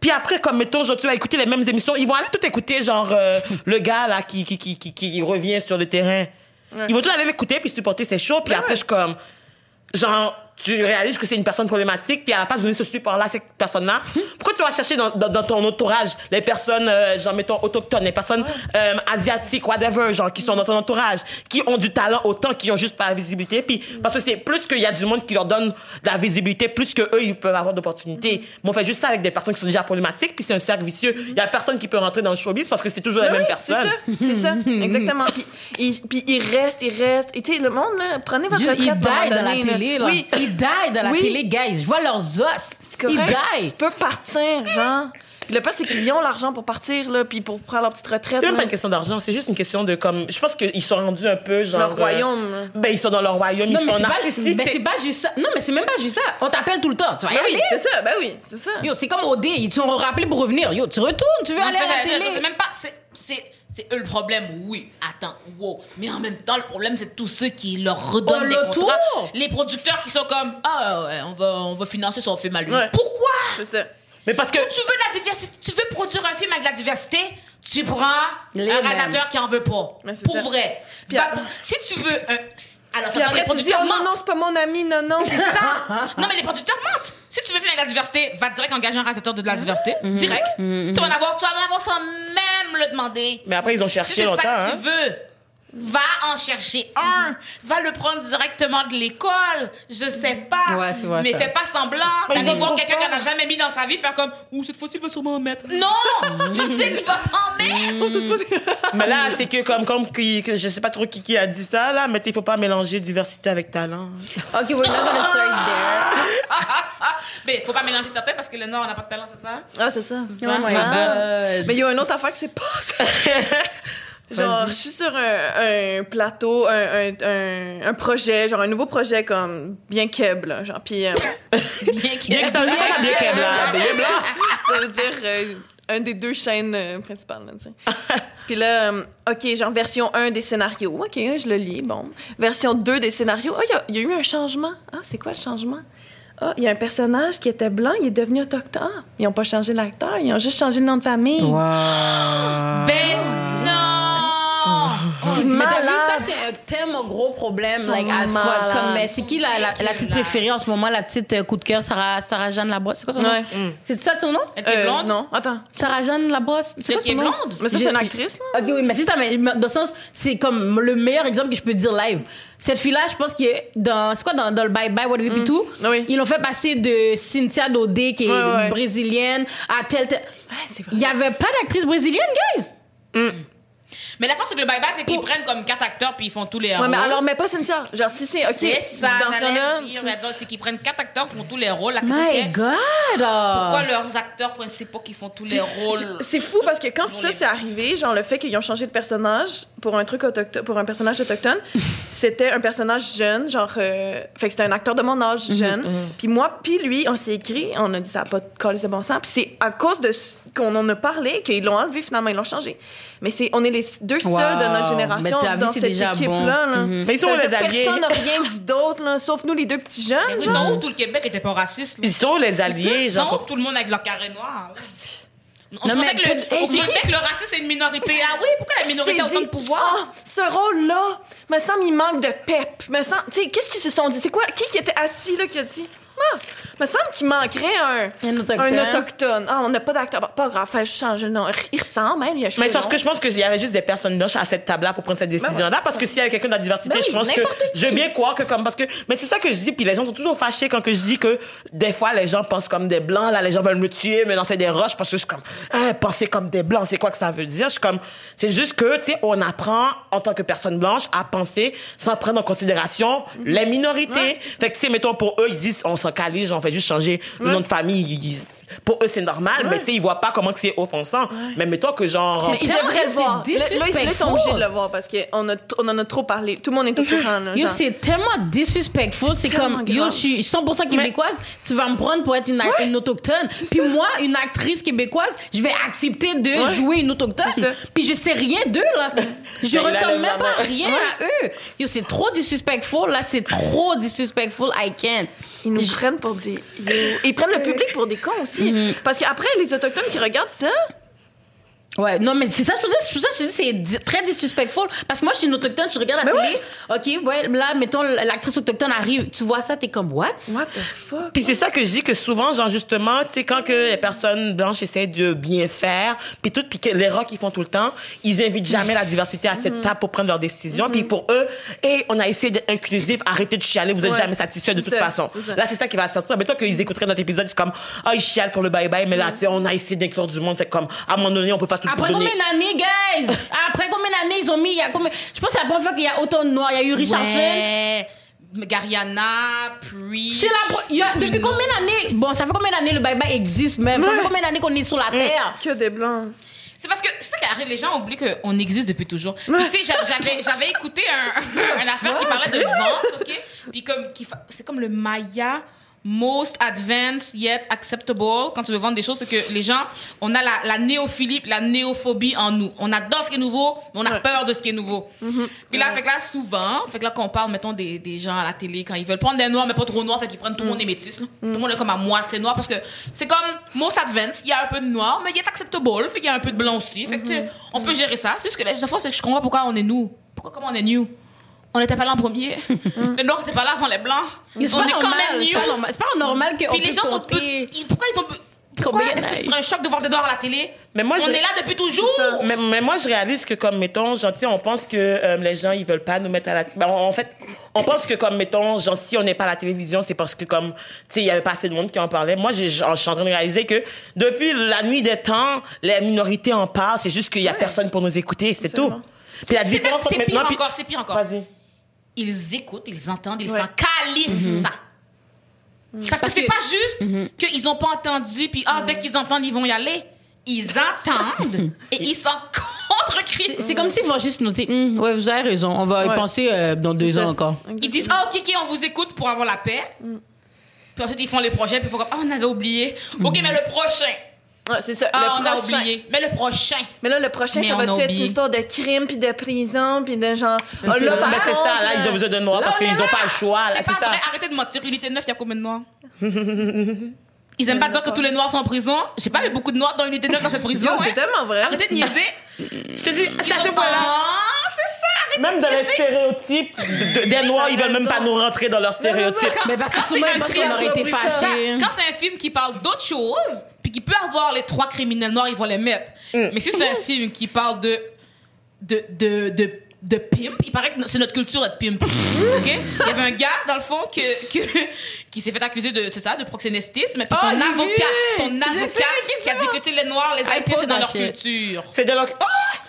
Puis après, comme mettons, genre, tu vas écouter les mêmes émissions, ils vont aller tout écouter, genre euh, le gars là qui, qui, qui, qui, qui revient sur le terrain. Ils vont tout aller l'écouter puis supporter ses shows. Puis après, je suis comme, genre, tu réalises que c'est une personne problématique, puis elle n'a pas donné ce support-là à cette personne-là. Pourquoi tu vas chercher dans, dans, dans ton entourage les personnes, euh, genre, mettons, autochtones, les personnes euh, asiatiques, whatever, genre, qui sont dans ton entourage, qui ont du talent autant, qui ont juste pas la visibilité. Puis, parce que c'est plus qu'il y a du monde qui leur donne de la visibilité, plus que eux, ils peuvent avoir d'opportunités. Mais on fait juste ça avec des personnes qui sont déjà problématiques, puis c'est un cercle vicieux. Il y a personne qui peut rentrer dans le showbiz parce que c'est toujours les Ben mêmes oui, c'est personnes. ça, c'est ça, exactement. Puis il, puis il reste, il reste. Et tu sais, le monde, là, prenez votre Juste, retraite. die moment dans la télé, là. Oui, Ils die dans la Oui. télé, guys. Je vois leurs os. c'est correct. Ils die. Tu peux partir, genre. Le pire, c'est qu'ils ont l'argent pour partir, là, puis pour prendre leur petite retraite. C'est même pas une question d'argent, c'est juste une question de comme. Je pense qu'ils sont rendus un peu genre. Leur euh, royaume, ben ils sont dans leur royaume, Non, ils mais sont c'est pas, narcissiques. ben, c'est- pas juste ça. Non, mais c'est même pas juste ça. On t'appelle tout le temps. Tu vas y Ben oui, aller. c'est ça, ben oui, c'est ça. Yo, c'est comme OD. Ils t'ont rappelé pour revenir. Yo, tu retournes. Tu veux Non, aller à la télé. C'est même pas. c'est- C'est eux le problème, oui. Attends, wow. Mais en même temps, le problème, c'est tous ceux qui leur redonnent Oh, des le contrats. tour. Les producteurs qui sont comme Ah, ouais, on va, on va financer son film à lui. Ouais. Pourquoi? C'est ça. Mais parce que. tu, tu veux de la diversité, tu veux produire un film avec de la diversité, tu prends Les un réalisateur qui en veut pas. Mais Pour ça. vrai. Puis Va- après- si tu veux un. Alors, ça Puis après, tu dis, producteurs oh non, mentent. non, c'est pas mon ami, non, non, c'est ça. Non, mais les producteurs mentent. Si tu veux faire de la diversité, va direct engager un réalisateur de la diversité. Direct. Tu vas en avoir, tu vas en avoir sans même le demander. Mais après, ils ont Si cherché c'est longtemps, ça que hein. tu veux, va en chercher un. Va le prendre directement de l'école. Je sais pas. Ouais, c'est vrai, Mais ça. fais pas semblant d'aller voir quelqu'un pas. qui n'a jamais mis dans sa vie, faire comme, ouh, cette fois-ci, il va sûrement en mettre. Non! tu sais qu'il va en mettre! Mais là, c'est que comme, comme qui, que je sais pas trop qui, qui a dit ça, là, mais il faut pas mélanger diversité avec talent. Ok, we're not gonna start there. Mais faut pas mélanger certains parce que le Nord n'a pas de talent, c'est ça? Ah, c'est ça. C'est ça? Oh my Ah. god. Mais il y a une autre affaire qui s'est passée. Genre, je suis sur un, un plateau, un, un, un, un projet, genre un nouveau projet comme bien keb, là. Genre, puis euh, Bien qu'il Bien que ça veut dire quoi, ça, bien qu'elle là, bien blanc. ça veut dire euh, un des deux chaînes euh, principales, là, tu sais. Puis là, euh, OK, genre version 1 des scénarios. OK, je le lis, bon. Version 2 des scénarios. Ah, il y a- il y, a eu un changement. Ah, c'est quoi le changement? Ah, il y a un personnage qui était blanc, il est devenu autochtone. Ah, ils ont pas changé l'acteur, ils ont juste changé le nom de famille. Ben ça, c'est un un gros problème. Like, as fuck. malades. Comme, mais c'est qui la, la, la petite préférée en ce moment, la petite euh, coup de cœur, Sarah, Sarah Jeanne Labrosse? C'est quoi son nom? Ouais. C'est ça son nom? Elle est Euh, blonde? Non, attends. Sarah Jeanne Labrosse? C'est quoi qui est son nom? blonde? Mais ça, c'est une actrice, là? Ok, oui, mais c'est ça, mais mais dans le sens, c'est comme le meilleur exemple que je peux dire live. Cette fille-là, je pense que dans, c'est quoi, dans, dans le Bye Bye, What Have You Been To? Oui. Ils l'ont fait passer de Cynthia Dodé, qui est Ouais, ouais. brésilienne, à telle, telle. c'est Il y avait pas d'actrice brésilienne, guys! Mais la force, c'est que le bye-bye, c'est qu'ils prennent comme quatre acteurs puis ils font tous les rôles. Ouais, mais alors, mais pas Cynthia. Genre, si c'est, OK. c'est ça, dans ce cas-là, C'est qu'ils prennent quatre acteurs, font tous les rôles. La question, My c'est God! pourquoi leurs acteurs principaux qui font tous les rôles. C'est fou parce que quand ça c'est arrivé, genre le fait qu'ils ont changé de personnage pour un truc autochtone, pour un personnage autochtone, c'était un personnage jeune, genre euh, fait que c'était un acteur de mon âge jeune. Puis moi, puis lui, on s'est écrit, on a dit ça pas de de bon sens. Puis c'est à cause de ce qu'on en a parlé qu'ils l'ont enlevé finalement, ils l'ont changé. Mais c'est on est les deux seuls Wow. de notre Mais génération vu, dans c'est cette déjà équipe bon. là. Mhm. Mais ils sont les alliés? Personne n'a rien dit d'autre là, sauf nous les deux petits jeunes. Ils genre. sont où tout le Québec était pas raciste? là? Ils sont les alliés? Ils sont tout le monde avec leur carré noir? On Non, pensais mais que le, Hey, Québec, le racisme, c'est une minorité. Ah oui, pourquoi la minorité a autant de pouvoir? Ah, ce rôle-là, me semble il manque de pep. Me semble, tu sais, qu'est-ce qu'ils se sont dit? C'est quoi Qui qui était assis là qui a dit Ah, me semble qu'il manquerait un Un autochtone. un autochtone. Ah, on n'a pas d'acteur. Pas grave, fallait changer le nom. Il ressemble, hein, il a Mais parce que je pense qu'il y avait juste des personnes blanches à cette table-là pour prendre cette décision-là. Parce que s'il y avait quelqu'un de la diversité, Ben je pense que qui. je veux bien croire que comme parce que mais c'est ça que je dis puis les gens sont toujours fâchés quand que je dis que des fois les gens pensent comme des blancs là les gens veulent me tuer me lancer des roches parce que je suis comme hein, penser comme des blancs c'est quoi que ça veut dire? Je suis comme c'est juste que tu sais on apprend en tant que personne blanche à penser sans prendre en considération les minorités fait que tu sais mettons pour eux ils disent on s'en calise on fait juste changer le nom de famille ils pour eux c'est normal mais tu sais ils voient pas comment que c'est offensant mais mettons que genre Mais ils tellement devraient le c'est voir. Là, là, ils- là, ils sont disrespectful. obligés de le voir parce qu'on a, on en a trop parlé. Tout le monde est au courant. Là, Yo, genre. c'est tellement disrespectful. C'est tellement comme, yo, grave. je suis 100% québécoise, tu vas me prendre pour être une, act- une autochtone. Puis moi, une actrice québécoise, je vais accepter de Ouais. jouer une autochtone. C'est ça. Puis je sais rien d'eux, là. Je Mais il a ressemble le même pas à rien à eux. Yo, c'est trop disrespectful, là. C'est trop disrespectful. I can't. Ils nous prennent pour des. Ils prennent le public pour des cons aussi. Mhm. Parce qu'après, les Autochtones qui regardent ça, Ouais, non, mais c'est ça, je peux dire, c'est ça que je te dis, c'est très disrespectful. Parce que moi, je suis une autochtone, je regarde la Ben télé, ok, ouais, là, mettons, l'actrice autochtone arrive, tu vois ça, t'es comme, what? what the fuck? Puis c'est ça que je dis que souvent, genre justement, tu sais, quand que les personnes blanches essaient de bien faire, puis tout, puis que l'erreur qu'ils font tout le temps, ils invitent jamais la diversité à Mm-hmm. cette table pour prendre leurs décisions. Puis pour eux, et on a essayé d'être inclusif, arrêtez de chialer, vous êtes Ouais, jamais satisfait de c'est toute ça, façon. c'est. Là, c'est ça qui va sortir. Mais toi, qu'ils écouteraient notre épisode, c'est comme, ah, ils chialent pour le bye-bye, mais là, tu sais, on a essayé d'inclure du monde, fait comme, à un moment donné, on peut pas tout Après donner. combien d'années, guys? Après combien d'années ils ont mis, il y a combien, je pense que c'est la première fois qu'il y a autant de noirs. Il y a eu Richardson. Ouais. Gariana, puis. C'est la, pro- il y a, depuis combien d'années? Bon, ça fait combien d'années le bye-bye existe même? Ça fait combien d'années qu'on est sur la terre? Que des blancs. C'est parce que c'est ça qui arrive, les gens oublient qu'on existe depuis toujours. Tu sais, j'a- j'avais j'avais écouté un, une affaire qui parlait de vente, ok? Puis comme c'est comme le Maya most advanced yet acceptable quand tu veux vendre des choses, c'est que les gens, on a la, la néophilie, la néophobie en nous. On adore ce qui est nouveau, mais on a Ouais. peur de ce qui est nouveau. Puis là, fait que là souvent, fait que là quand on parle, mettons des, des gens à la télé quand ils veulent prendre des noirs mais pas trop noirs, fait qu'ils prennent tout le monde est métis. là. Tout le monde est comme à moitié noir parce que c'est comme most advanced, il y a un peu de noir, mais il est acceptable, fait qu'il y a un peu de blanc aussi, fait que sais, on peut gérer ça. C'est juste que la fois c'est que je comprends pourquoi on est nous. Pourquoi comment on est new? On n'était pas là en premier. Les noirs n'étaient pas là avant les blancs. On est quand normal, même c'est new. C'est pas normal qu'on Puis les puisse gens sont plus. Pourquoi ils ont. Pourquoi est-ce que ce serait un choc de voir des noirs à la télé? Mais moi, on je- est là depuis toujours. Mais, mais moi, je réalise que, comme, mettons, sais, on pense que euh, les gens, ils veulent pas nous mettre à la... Ben, en fait, on pense que, comme, mettons, genre, si on n'est pas à la télévision, c'est parce que, comme, tu sais, il y avait pas assez de monde qui en parlait. Moi, j'ai- je suis en train de réaliser que depuis la nuit des temps, les minorités en parlent. C'est juste qu'il y a personne pour nous écouter, c'est tout. Puis la différence pire maintenant... encore, c'est pire encore. Vas-y. Ils écoutent, ils entendent, ils Ouais. s'en calissent ça. Parce, Parce que c'est que- pas juste qu'ils ont pas entendu, puis ah, dès qu'ils entendent, ils vont y aller. Ils entendent et ils s'en. C'est comme s'il faut juste noter, Hum, ouais, vous avez raison, on va y Ouais. penser euh, dans deux ça. ans encore. Ils disent, ah, ok, ok, on vous écoute pour avoir la paix. Puis ensuite, ils font les projets, puis ils font comme, ah, on avait oublié. Ok, mais le prochain. Ouais, c'est ça. Ah, le on a prochain. oublié. Mais le prochain. Mais là, le prochain, Mais ça va a être une histoire de crime, puis de prison, puis de genre. Oh, C'est là, ça. par Mais c'est ça, là, ils ont besoin de noirs là, parce qu'ils ont là. pas le choix, là, C'est c'est pas ça. vrai, arrêtez de mentir. Unité 9, il y a combien de noirs? Ils aiment pas dire que tous les noirs sont en prison. J'ai pas vu beaucoup de noirs dans Unité 9 dans cette prison. Yo, hein. c'est tellement vrai. Arrêtez de niaiser. Je te dis, Ils c'est à ce sont- point-là. Ah, c'est ça, arrêtez Même dans les stéréotypes de- de- des noirs, ils veulent même pas nous rentrer dans leurs stéréotypes. Mais parce que souvent, c'est ils un pensent film, qu'on aurait été a ça. fâchés. Quand c'est un film qui parle d'autre chose, puis qui peut avoir les trois criminels noirs, ils vont les mettre. Mm. Mais si c'est un film qui parle de de de de de pimp, il paraît que c'est notre culture d'être pimp. OK? Il y avait un gars dans le fond que, que qui s'est fait accuser de ça, de proxénétisme, puis Oh, son j'ai avocat, vu! son avocat de qui a dit que les noirs, les haïtiens post c'est dans leur shit. culture. C'est de leur... Oh!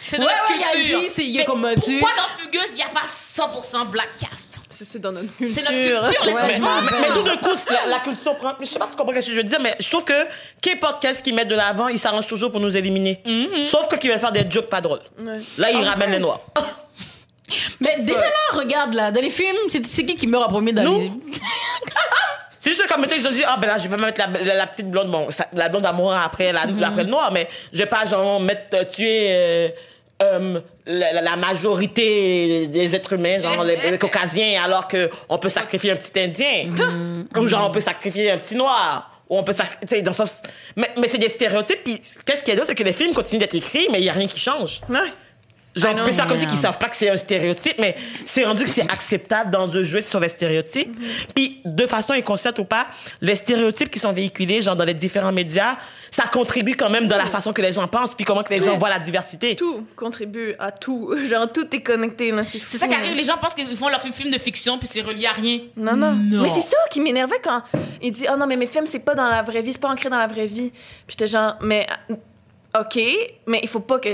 C'est de Ouais, notre ouais, il a culture. dit, c'est- il comme. Pourquoi dans Fugueuse, il n'y a pas 100% black cast? C'est c'est dans notre culture. C'est notre culture, les Mais, enfants. mais- mais tout d'un coup, la, la culture prend. mais Je sais pas si tu comprends ce que je veux dire, mais je trouve que qu'importe qu'est-ce qu'ils mettent de l'avant, ils s'arrangent toujours pour nous éliminer. Sauf que qu'ils veulent faire des jokes pas drôles. Ouais. Là, ils ramènent les noirs. Mais déjà là, regarde là, dans les films, c'est qui qui meurt en premier dans Nous. les. C'est juste comme ils ont dit, ah ben là, je vais pas mettre la, la- la petite blonde, bon, ça- la blonde amour après, la, après le noir, mais je vais pas, genre, mettre, euh, tuer euh, euh, la, majorité des êtres humains, genre les, les caucasiens, alors que on peut sacrifier un petit indien. Ou genre, on peut sacrifier un petit noir. Ou on peut sacrifier, dans le sens... Mais, mais c'est des stéréotypes, puis qu'est-ce qu'il y a d'autre, c'est que les films continuent d'être écrits, mais il y a rien qui change. Ouais. Genre, peut faire comme si qu'ils savent pas que c'est un stéréotype, mais c'est rendu que c'est acceptable dans un jeu sur les stéréotypes. Puis, de façon inconsciente ou pas, les stéréotypes qui sont véhiculés, genre dans les différents médias, ça contribue quand même dans la façon que les gens pensent, puis comment que les gens voient la diversité. Tout contribue à tout. Genre, tout est connecté. C'est C'est ça qui arrive. Les gens pensent qu'ils font leur film de fiction, puis c'est relié à rien. Non, non. Non. Mais c'est ça qui m'énervait quand il dit Oh non, mais mes films, c'est pas dans la vraie vie, c'est pas ancré dans la vraie vie. Puis j'étais genre, mais euh, OK, mais il faut pas que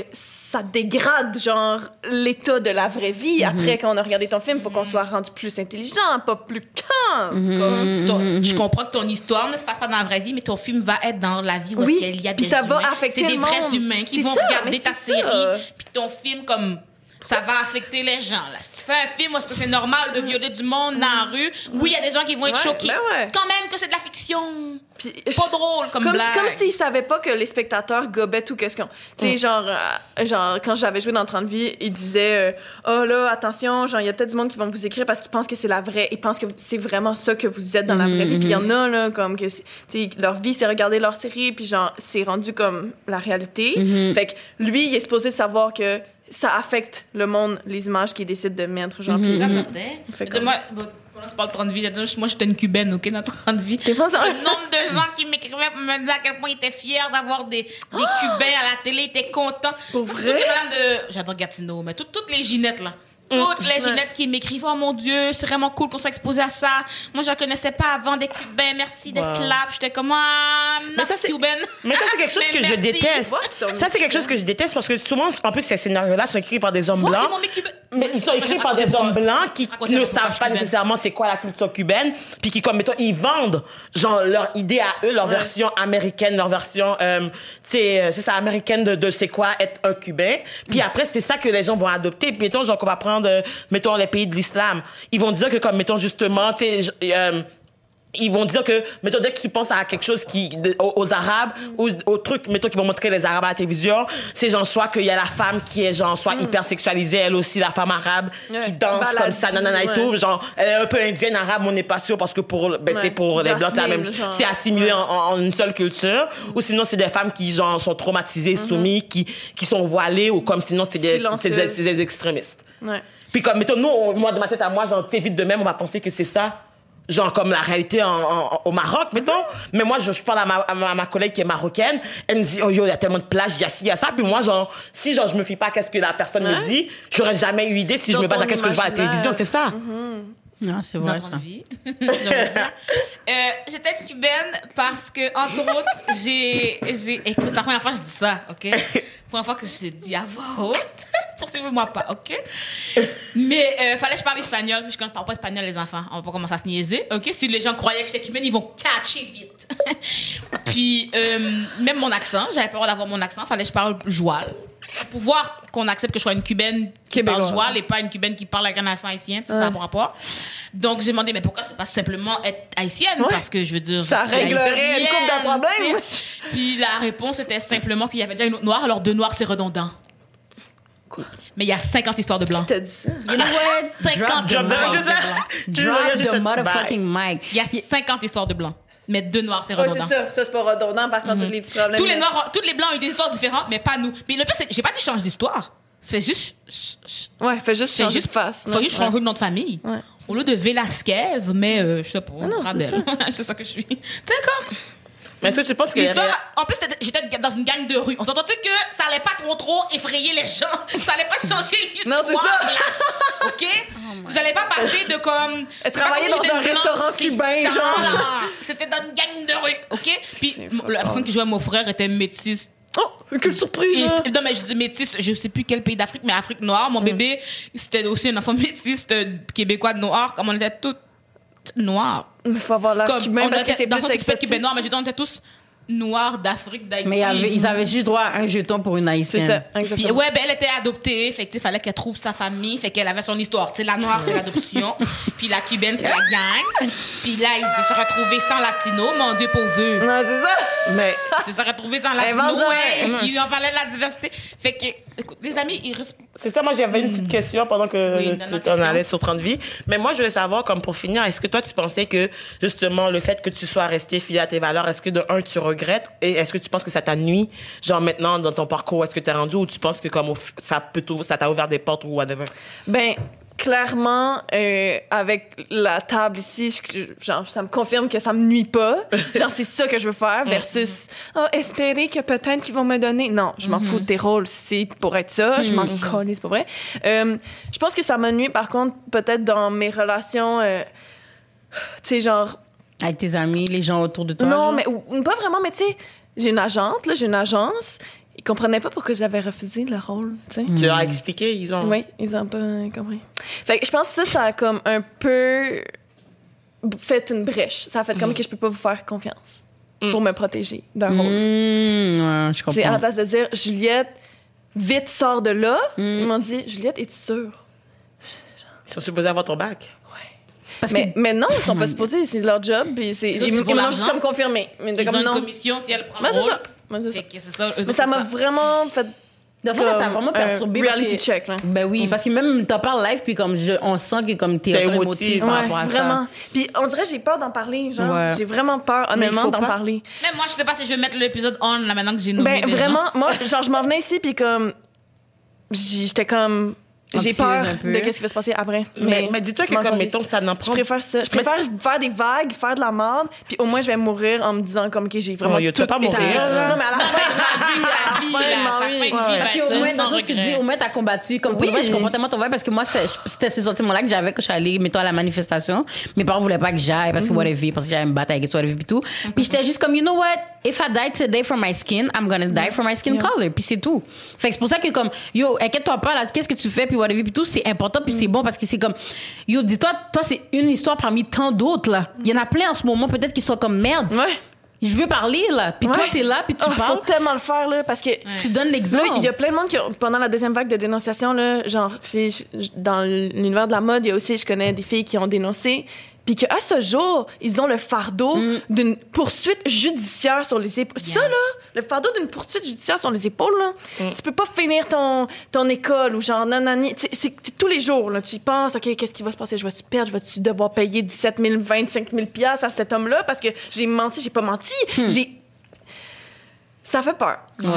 ça dégrade, genre, l'état de la vraie vie. Après, quand on a regardé ton film, il faut qu'on soit rendu plus intelligent, pas plus calme. Comme- Ton- Je comprends que ton histoire ne se passe pas dans la vraie vie, mais ton film va être dans la vie où Oui, est-ce qu'il y a puis des ça va humains. affecter C'est des vrais humains qui C'est vont ça, regarder ta ça. série, puis ton film comme ça va affecter les gens. Là. Si tu fais un film est-ce que c'est normal de violer du monde dans la rue, oui, il y a des gens qui vont être Ouais, choqués. ben ouais. Quand même que c'est de la fiction. Puis- Pas drôle comme, comme, blague. comme s'ils savaient pas que les spectateurs gobaient tout qu'est-ce qu'on tu sais genre euh, genre quand j'avais joué dans 30 vies ils disaient euh, oh là attention genre il y a peut-être du monde qui vont vous écrire parce qu'ils pensent que c'est la vraie ils pensent que c'est vraiment ça que vous êtes dans la vraie vie puis il y en a là comme que tu sais leur vie c'est regarder leur série puis genre c'est rendu comme la réalité fait que lui il est supposé savoir que ça affecte le monde les images qu'il décide de mettre genre puis-. Fait De comme- Moi, bon, parles de 30 vies, j'ai dit, moi, j'étais une cubaine, OK, dans 30 vies. T'es pas ça- Le nombre de gens qui m'écrivaient pour me dire à quel point ils étaient fiers d'avoir des, des Cubains à la télé, ils étaient contents. Pour Ça, vrai? de... J'adore Gatineau, mais toutes les Ginettes, là. Toutes les Ginettes qui m'écrivent, oh mon Dieu, c'est vraiment cool qu'on soit exposé à ça. Moi, je la connaissais pas avant des Cubains, merci d'être Wow. là. J'étais comme, ah, Mais ça, c'est-. Mais ça, c'est quelque chose que je déteste. Ça, c'est quelque chose que je déteste parce que souvent, en plus, ces scénarios-là sont écrits par des hommes Voir blancs. Mais ils sont écrits par des hommes blancs qui ne savent pas nécessairement c'est quoi la culture cubaine, puis qui, comme mettons, ils vendent genre leur idée à eux, leur version américaine, leur version, euh, euh, c'est ça américaine de, de c'est quoi être un cubain. Puis après, c'est ça que les gens vont adopter. Puis mettons, genre qu'on va prendre, euh, mettons les pays de l'islam, ils vont dire que comme mettons justement, tu sais. euh, ils vont dire que, mettons, dès que tu penses à quelque chose qui, de- aux, aux Arabes, ou aux trucs, mettons, qui vont montrer les Arabes à la télévision, c'est genre soit qu'il y a la femme qui est genre soit hyper sexualisée, elle aussi, la femme arabe, Ouais. qui danse comme ça, nanana et tout, genre, elle est un peu indienne, arabe, on n'est pas sûr parce que pour, ben, Ouais. pour les blancs, c'est la même genre. c'est assimilé en, en une seule culture, ou sinon c'est des femmes qui, genre, sont traumatisées, soumises, qui, qui sont voilées, ou comme sinon c'est des, c'est des, Silencieuses. c'est des extrémistes. ouais Puis comme, mettons, nous, on- moi, de ma tête à moi, genre, t'évites de même, on va penser que c'est ça. Genre, comme la réalité en, en- au Maroc, mettons. Mais moi, je, je parle à ma, à, ma, à ma collègue qui est marocaine. Elle me dit, oh yo, il y a tellement de plages, il y a ci, il y a ça. Puis moi, genre, si genre, je me fie pas à ce que la personne me dit, j'aurais jamais eu idée si Dans je me base à ton ce que je vois à la télévision, c'est ça. Non, c'est vrai notre ça. vie. Euh, J'étais cubaine parce que, entre autres, j'ai, j'ai, écoute, la première fois que je dis ça, ok? La première fois que je te dis à voix haute, poursuivez-moi pas, ok? Mais, euh, fallait que je parle espagnol, puis quand je parle pas espagnol, les enfants, on va pas commencer à se niaiser, ok? Si les gens croyaient que j'étais cubaine, ils vont catcher vite. puis, euh, même mon accent, j'avais peur d'avoir mon accent, fallait que je parle joual. Pour voir qu'on accepte que je sois une cubaine qui parle joual et pas une cubaine qui parle avec un accent haïtien, ça a pas rapport. Donc, j'ai demandé, mais pourquoi je peux pas simplement être haïtienne? Ouais. Parce que je veux dire. Ça réglerait une problèmes. tu sais. Puis la réponse était simplement qu'il y avait déjà une autre noire, alors deux noirs, c'est redondant. Mais il y a 50 histoires de blancs. dit ça? You know what? 50 Drop the Drop the- histoires de blancs. Drop the motherfucking mic. Il y a 50 histoires de blancs. Mais deux noirs, c'est ouais redondant. c'est ça ça c'est pas redondant par contre tous les petits problèmes Tous les noirs, tous les blancs ont eu des histoires différentes, mais pas nous. Mais le pire, c'est que j'ai pas dit change d'histoire. Fais juste, ouais fais juste changer juste de face Faut juste changer le nom de famille. Ouais. Au lieu de Velasquez, mais euh, je sais pas, c'est Rabel. c'est ça que je suis. Sais comme Mais est-ce que tu penses que l'histoire. En plus, j'étais dans une gang de rue. On s'entend-tu que ça allait pas trop trop effrayer les gens? Ça allait pas changer l'histoire. Non, c'est ça. Oh. Ok. J'allais pas passer de comme. Si dans un restaurant cubain, genre. là. C'était dans une gang de rue. Ok? Puis la personne qui jouait mon frère était métisse. oh Quelle surprise! Et- hein. non, mais je dis métis, je sais plus quel pays d'Afrique, mais Afrique noire. Mm. Mon bébé, c'était aussi un enfant métis, c'était québécois noir, comme on était tous noirs. Mais faut avoir l'air Comme, cubain on parce que était, c'est dans le sens cubain noir, mais je dis, on était tous noirs d'Afrique, d'Haïti. Mais il y avait- ils avaient juste droit à un jeton pour une C'est haïtienne. ça, Puis, ouais, ben, elle était adoptée. Fait que, il fallait qu'elle trouve sa famille. Fait qu'elle avait son histoire. Tu sais, la noire, c'est l'adoption. puis la cubaine, c'est la gang. Puis là, ils se sont retrouvés sans latino, mon Dieu pauvre. Non, c'est ça. Mais Ils se sont retrouvés sans latino. Ouais, il en fallait de la diversité. Fait que, écoute, les amis, ils c'est ça, moi j'avais une petite question pendant que Oui, tu en allais sur 30 vies. Mais moi je voulais savoir, comme pour finir, est-ce que toi tu pensais que justement le fait que tu sois resté fidèle à tes valeurs, est-ce que de un tu regrettes et est-ce que tu penses que ça t'a nuit, genre maintenant dans ton parcours, est-ce que t'es rendu ou tu penses que comme ça peut ça t'a ouvert des portes ou whatever? Ben, clairement, euh, avec la table ici, je- genre, ça me confirme que ça me nuit pas. Genre, c'est ça que je veux faire versus oh, espérer que peut-être qu'ils vont me donner. Non, je m'en fous de tes rôles, c'est pour être ça. Je m'en colle, c'est pas vrai. Euh, je pense que ça me nuit, par contre, peut-être dans mes relations, euh, tu sais, genre, Avec tes amis, les gens autour de toi. non, genre? mais ou- pas vraiment, mais tu sais, j'ai une agente, là, j'ai une agence. Ils comprenaient pas pourquoi j'avais refusé le rôle, tu sais. Tu leur as expliqué, ils ont. Oui, ils ont pas compris. Fait que je pense que ça, ça a comme un peu fait une brèche. Ça a fait comme que je peux pas vous faire confiance pour me protéger d'un rôle. Mmh, ouais, je C'est à la comprends. place de dire, Juliette, vite, sors de là. Ils m'ont dit, Juliette, es-tu sûre? Ils sont supposés avoir ton bac. Parce Mais, que mais non, ils sont pas supposés, c'est leur job. Puis c'est, ils c'est ils m'ont juste comme confirmé. Mais Ils ont comme une non. commission si elle prend c'est rôle. ça. C'est ça. Ça. Mais ça m'a vraiment fait de fois, ça t'a vraiment perturbé. reality que- check, là. Ben oui, parce que même t'en parles live, puis comme je, on sent que comme t'es émotive par rapport à vraiment. Puis on dirait que j'ai peur d'en parler, genre. Ouais. J'ai vraiment peur, honnêtement, d'en pas. parler. Même moi, je sais pas si je vais mettre l'épisode on là maintenant que j'ai nommé Ben vraiment, gens. moi, genre, je m'en venais ici, puis comme. J'étais comme. J'ai peur de qu'est-ce qui va se passer après. Mais, mais dis-toi que je comme mettons ça n'en Je prend. préfère ça. Je préfère faire des vagues, faire de la merde, puis au moins je vais mourir en me disant comme que j'ai vraiment yo, tu vas pas mourir, là. Non mais à la fin de ma vie, à la vie, vie. fin qu'au être moins, dans sens, tu dis, au moins, t'as combattu. Comme pour Oui. vrai, je comprends tellement ton vibe parce que moi, c'était c'était ce sentiment-là que j'avais quand je suis allée, mettons, à la manifestation. Mes parents voulaient pas que j'aille parce que Mhm. whatever, parce que j'allais me battre avec whatever puis tout. Puis j'étais juste comme, you know what? If I die today for my skin, I'm gonna die for my skin color. Puis c'est tout. Fait que c'est pour ça que comme, yo, inquiète-toi pas, là, qu'est-ce que tu fais? Puis whatever puis tout, c'est important puis c'est bon parce que c'est comme, yo, dis-toi, toi, c'est une histoire parmi tant d'autres, là. Il y en a plein en ce moment, peut-être qui sont comme merde. Ouais. Je veux parler, là. Puis toi, Ouais. t'es là, puis tu Oh, parles. faut tellement le faire là parce que Tu donnes l'exemple. il y a plein de monde qui, pendant la deuxième vague de dénonciation, là, genre, tu sais, je- dans l'univers de la mode, il y a aussi, je connais des filles qui ont dénoncé, puis qu'à ce jour, ils ont le fardeau Mm. d'une poursuite judiciaire sur les épaules. Ça, là, le fardeau d'une poursuite judiciaire sur les épaules, là, Mm. tu peux pas finir ton, ton école ou genre, nanani. C'est tous les jours, là, tu y penses, OK, qu'est-ce qui va se passer? Je vais-tu perdre? Je vais-tu devoir payer 17 000, 25 000 piastres à cet homme-là? Parce que j'ai menti, j'ai pas menti. Hmm. J'ai... Ça fait peur. Ouais.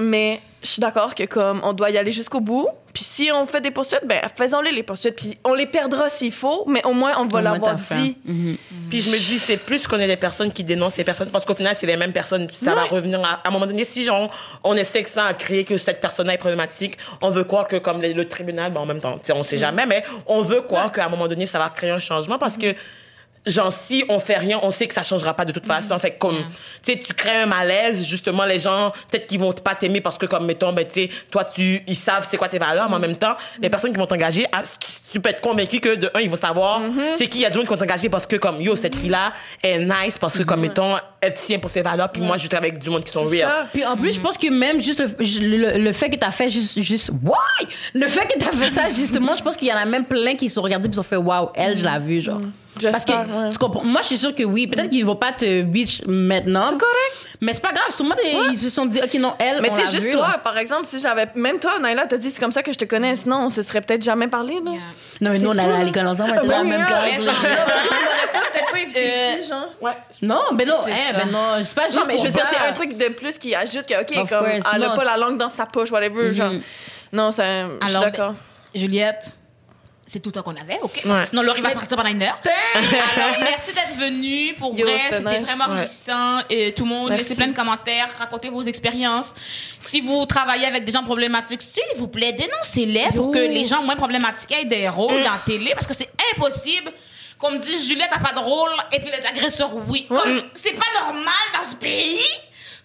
Mais je suis d'accord que comme on doit y aller jusqu'au bout. Puis si on fait des poursuites, ben faisons-les les poursuites. Puis on les perdra s'il faut, mais au moins on va l'avoir t'as fait. dit. Puis je me dis, c'est plus qu'on ait des personnes qui dénoncent ces personnes, parce qu'au final, c'est les mêmes personnes. Puis ça va Ouais. revenir à, à un moment donné. Si on, on essaie que ça à créer que cette personne-là est problématique, on veut croire que comme le, le tribunal, ben en même temps, tu sais, on sait jamais, mais on veut croire qu'à un moment donné, ça va créer un changement parce que genre si on fait rien on sait que ça changera pas de toute façon. Fait que comme tu sais tu crées un malaise justement les gens peut-être qu'ils vont pas t'aimer parce que comme mettons ben tu sais toi tu ils savent c'est quoi tes valeurs mais en même temps les personnes qui vont t'engager ah, tu, peux être convaincu que de un ils vont savoir c'est qui il y a du monde qui vont t'engager parce que comme yo cette fille là est nice parce que comme mettons elle tient pour ses valeurs puis moi je travaille avec du monde qui sont real. ça. Puis en plus, je pense que même juste le, le, le fait que t'as fait juste, juste, why? Le fait que t'as fait ça, justement, je pense qu'il y en a même plein qui se sont regardés et se sont fait, wow, elle, je l'ai vue, genre. Parce que, ouais. tu comprends, moi, je suis sûre que oui. Peut-être qu'ils vont pas te bitch maintenant. C'est correct. Mais c'est pas grave. Sûrement, des- ils se sont dit, OK, non, elle, Mais c'est juste vue, toi, là. par exemple, si j'avais même toi, Naila, t'as dit c'est comme ça que je te connais, sinon on se serait peut-être jamais parlé, là. Yeah. Non, mais nous, on allait à l'école ensemble, on était dans la même classe. tu m'aurais pas peut-être pas invité Euh, ici, genre. ouais Non, ben non, hein, ça. ben non, c'est pas juste Non, mais je veux dire, c'est un truc de plus qui ajoute que, OK, Of comme, course. elle a Non, pas la langue dans sa poche, whatever, genre. Non, ça, je suis Alors, d'accord. ben, Juliette, c'est tout le temps qu'on avait, OK? Sinon, Laurie va partir pendant une heure. Alors, merci d'être venue. Pour Yo, vrai, c'était nice. vraiment enrichissant. Et tout le monde, Merci. laissez plein de commentaires, racontez vos expériences. Si vous travaillez avec des gens problématiques, s'il vous plaît, dénoncez-les pour que les gens moins problématiques aient des rôles dans la télé, parce que c'est impossible qu'on me dise Juliette n'a pas de rôle et puis les agresseurs oui. Comme, c'est pas normal dans ce pays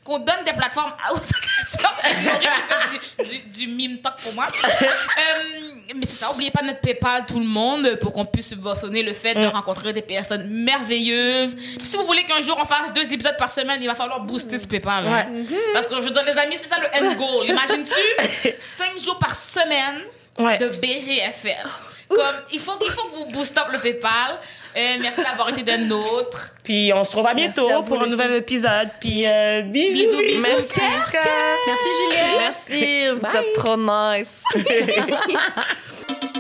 qu'on donne des plateformes aux du, du, du mime talk pour moi. Euh, mais c'est ça, oubliez pas notre PayPal, tout le monde, pour qu'on puisse subventionner le fait de rencontrer des personnes merveilleuses. Puis si vous voulez qu'un jour on fasse deux épisodes par semaine, il va falloir booster ce PayPal. hein. Parce que je donne les amis, c'est ça le end goal. Imagines-tu cinq jours par semaine Ouais. de BGFL. Comme, il faut, il faut que vous boost up le PayPal. Euh, merci d'avoir été des nôtres. Puis on se retrouve à bientôt à pour un nouvel épisode. Puis euh, bisous, Bisous, bisous, Merci. cœur, Merci, Juliette. Merci, vous êtes trop nice.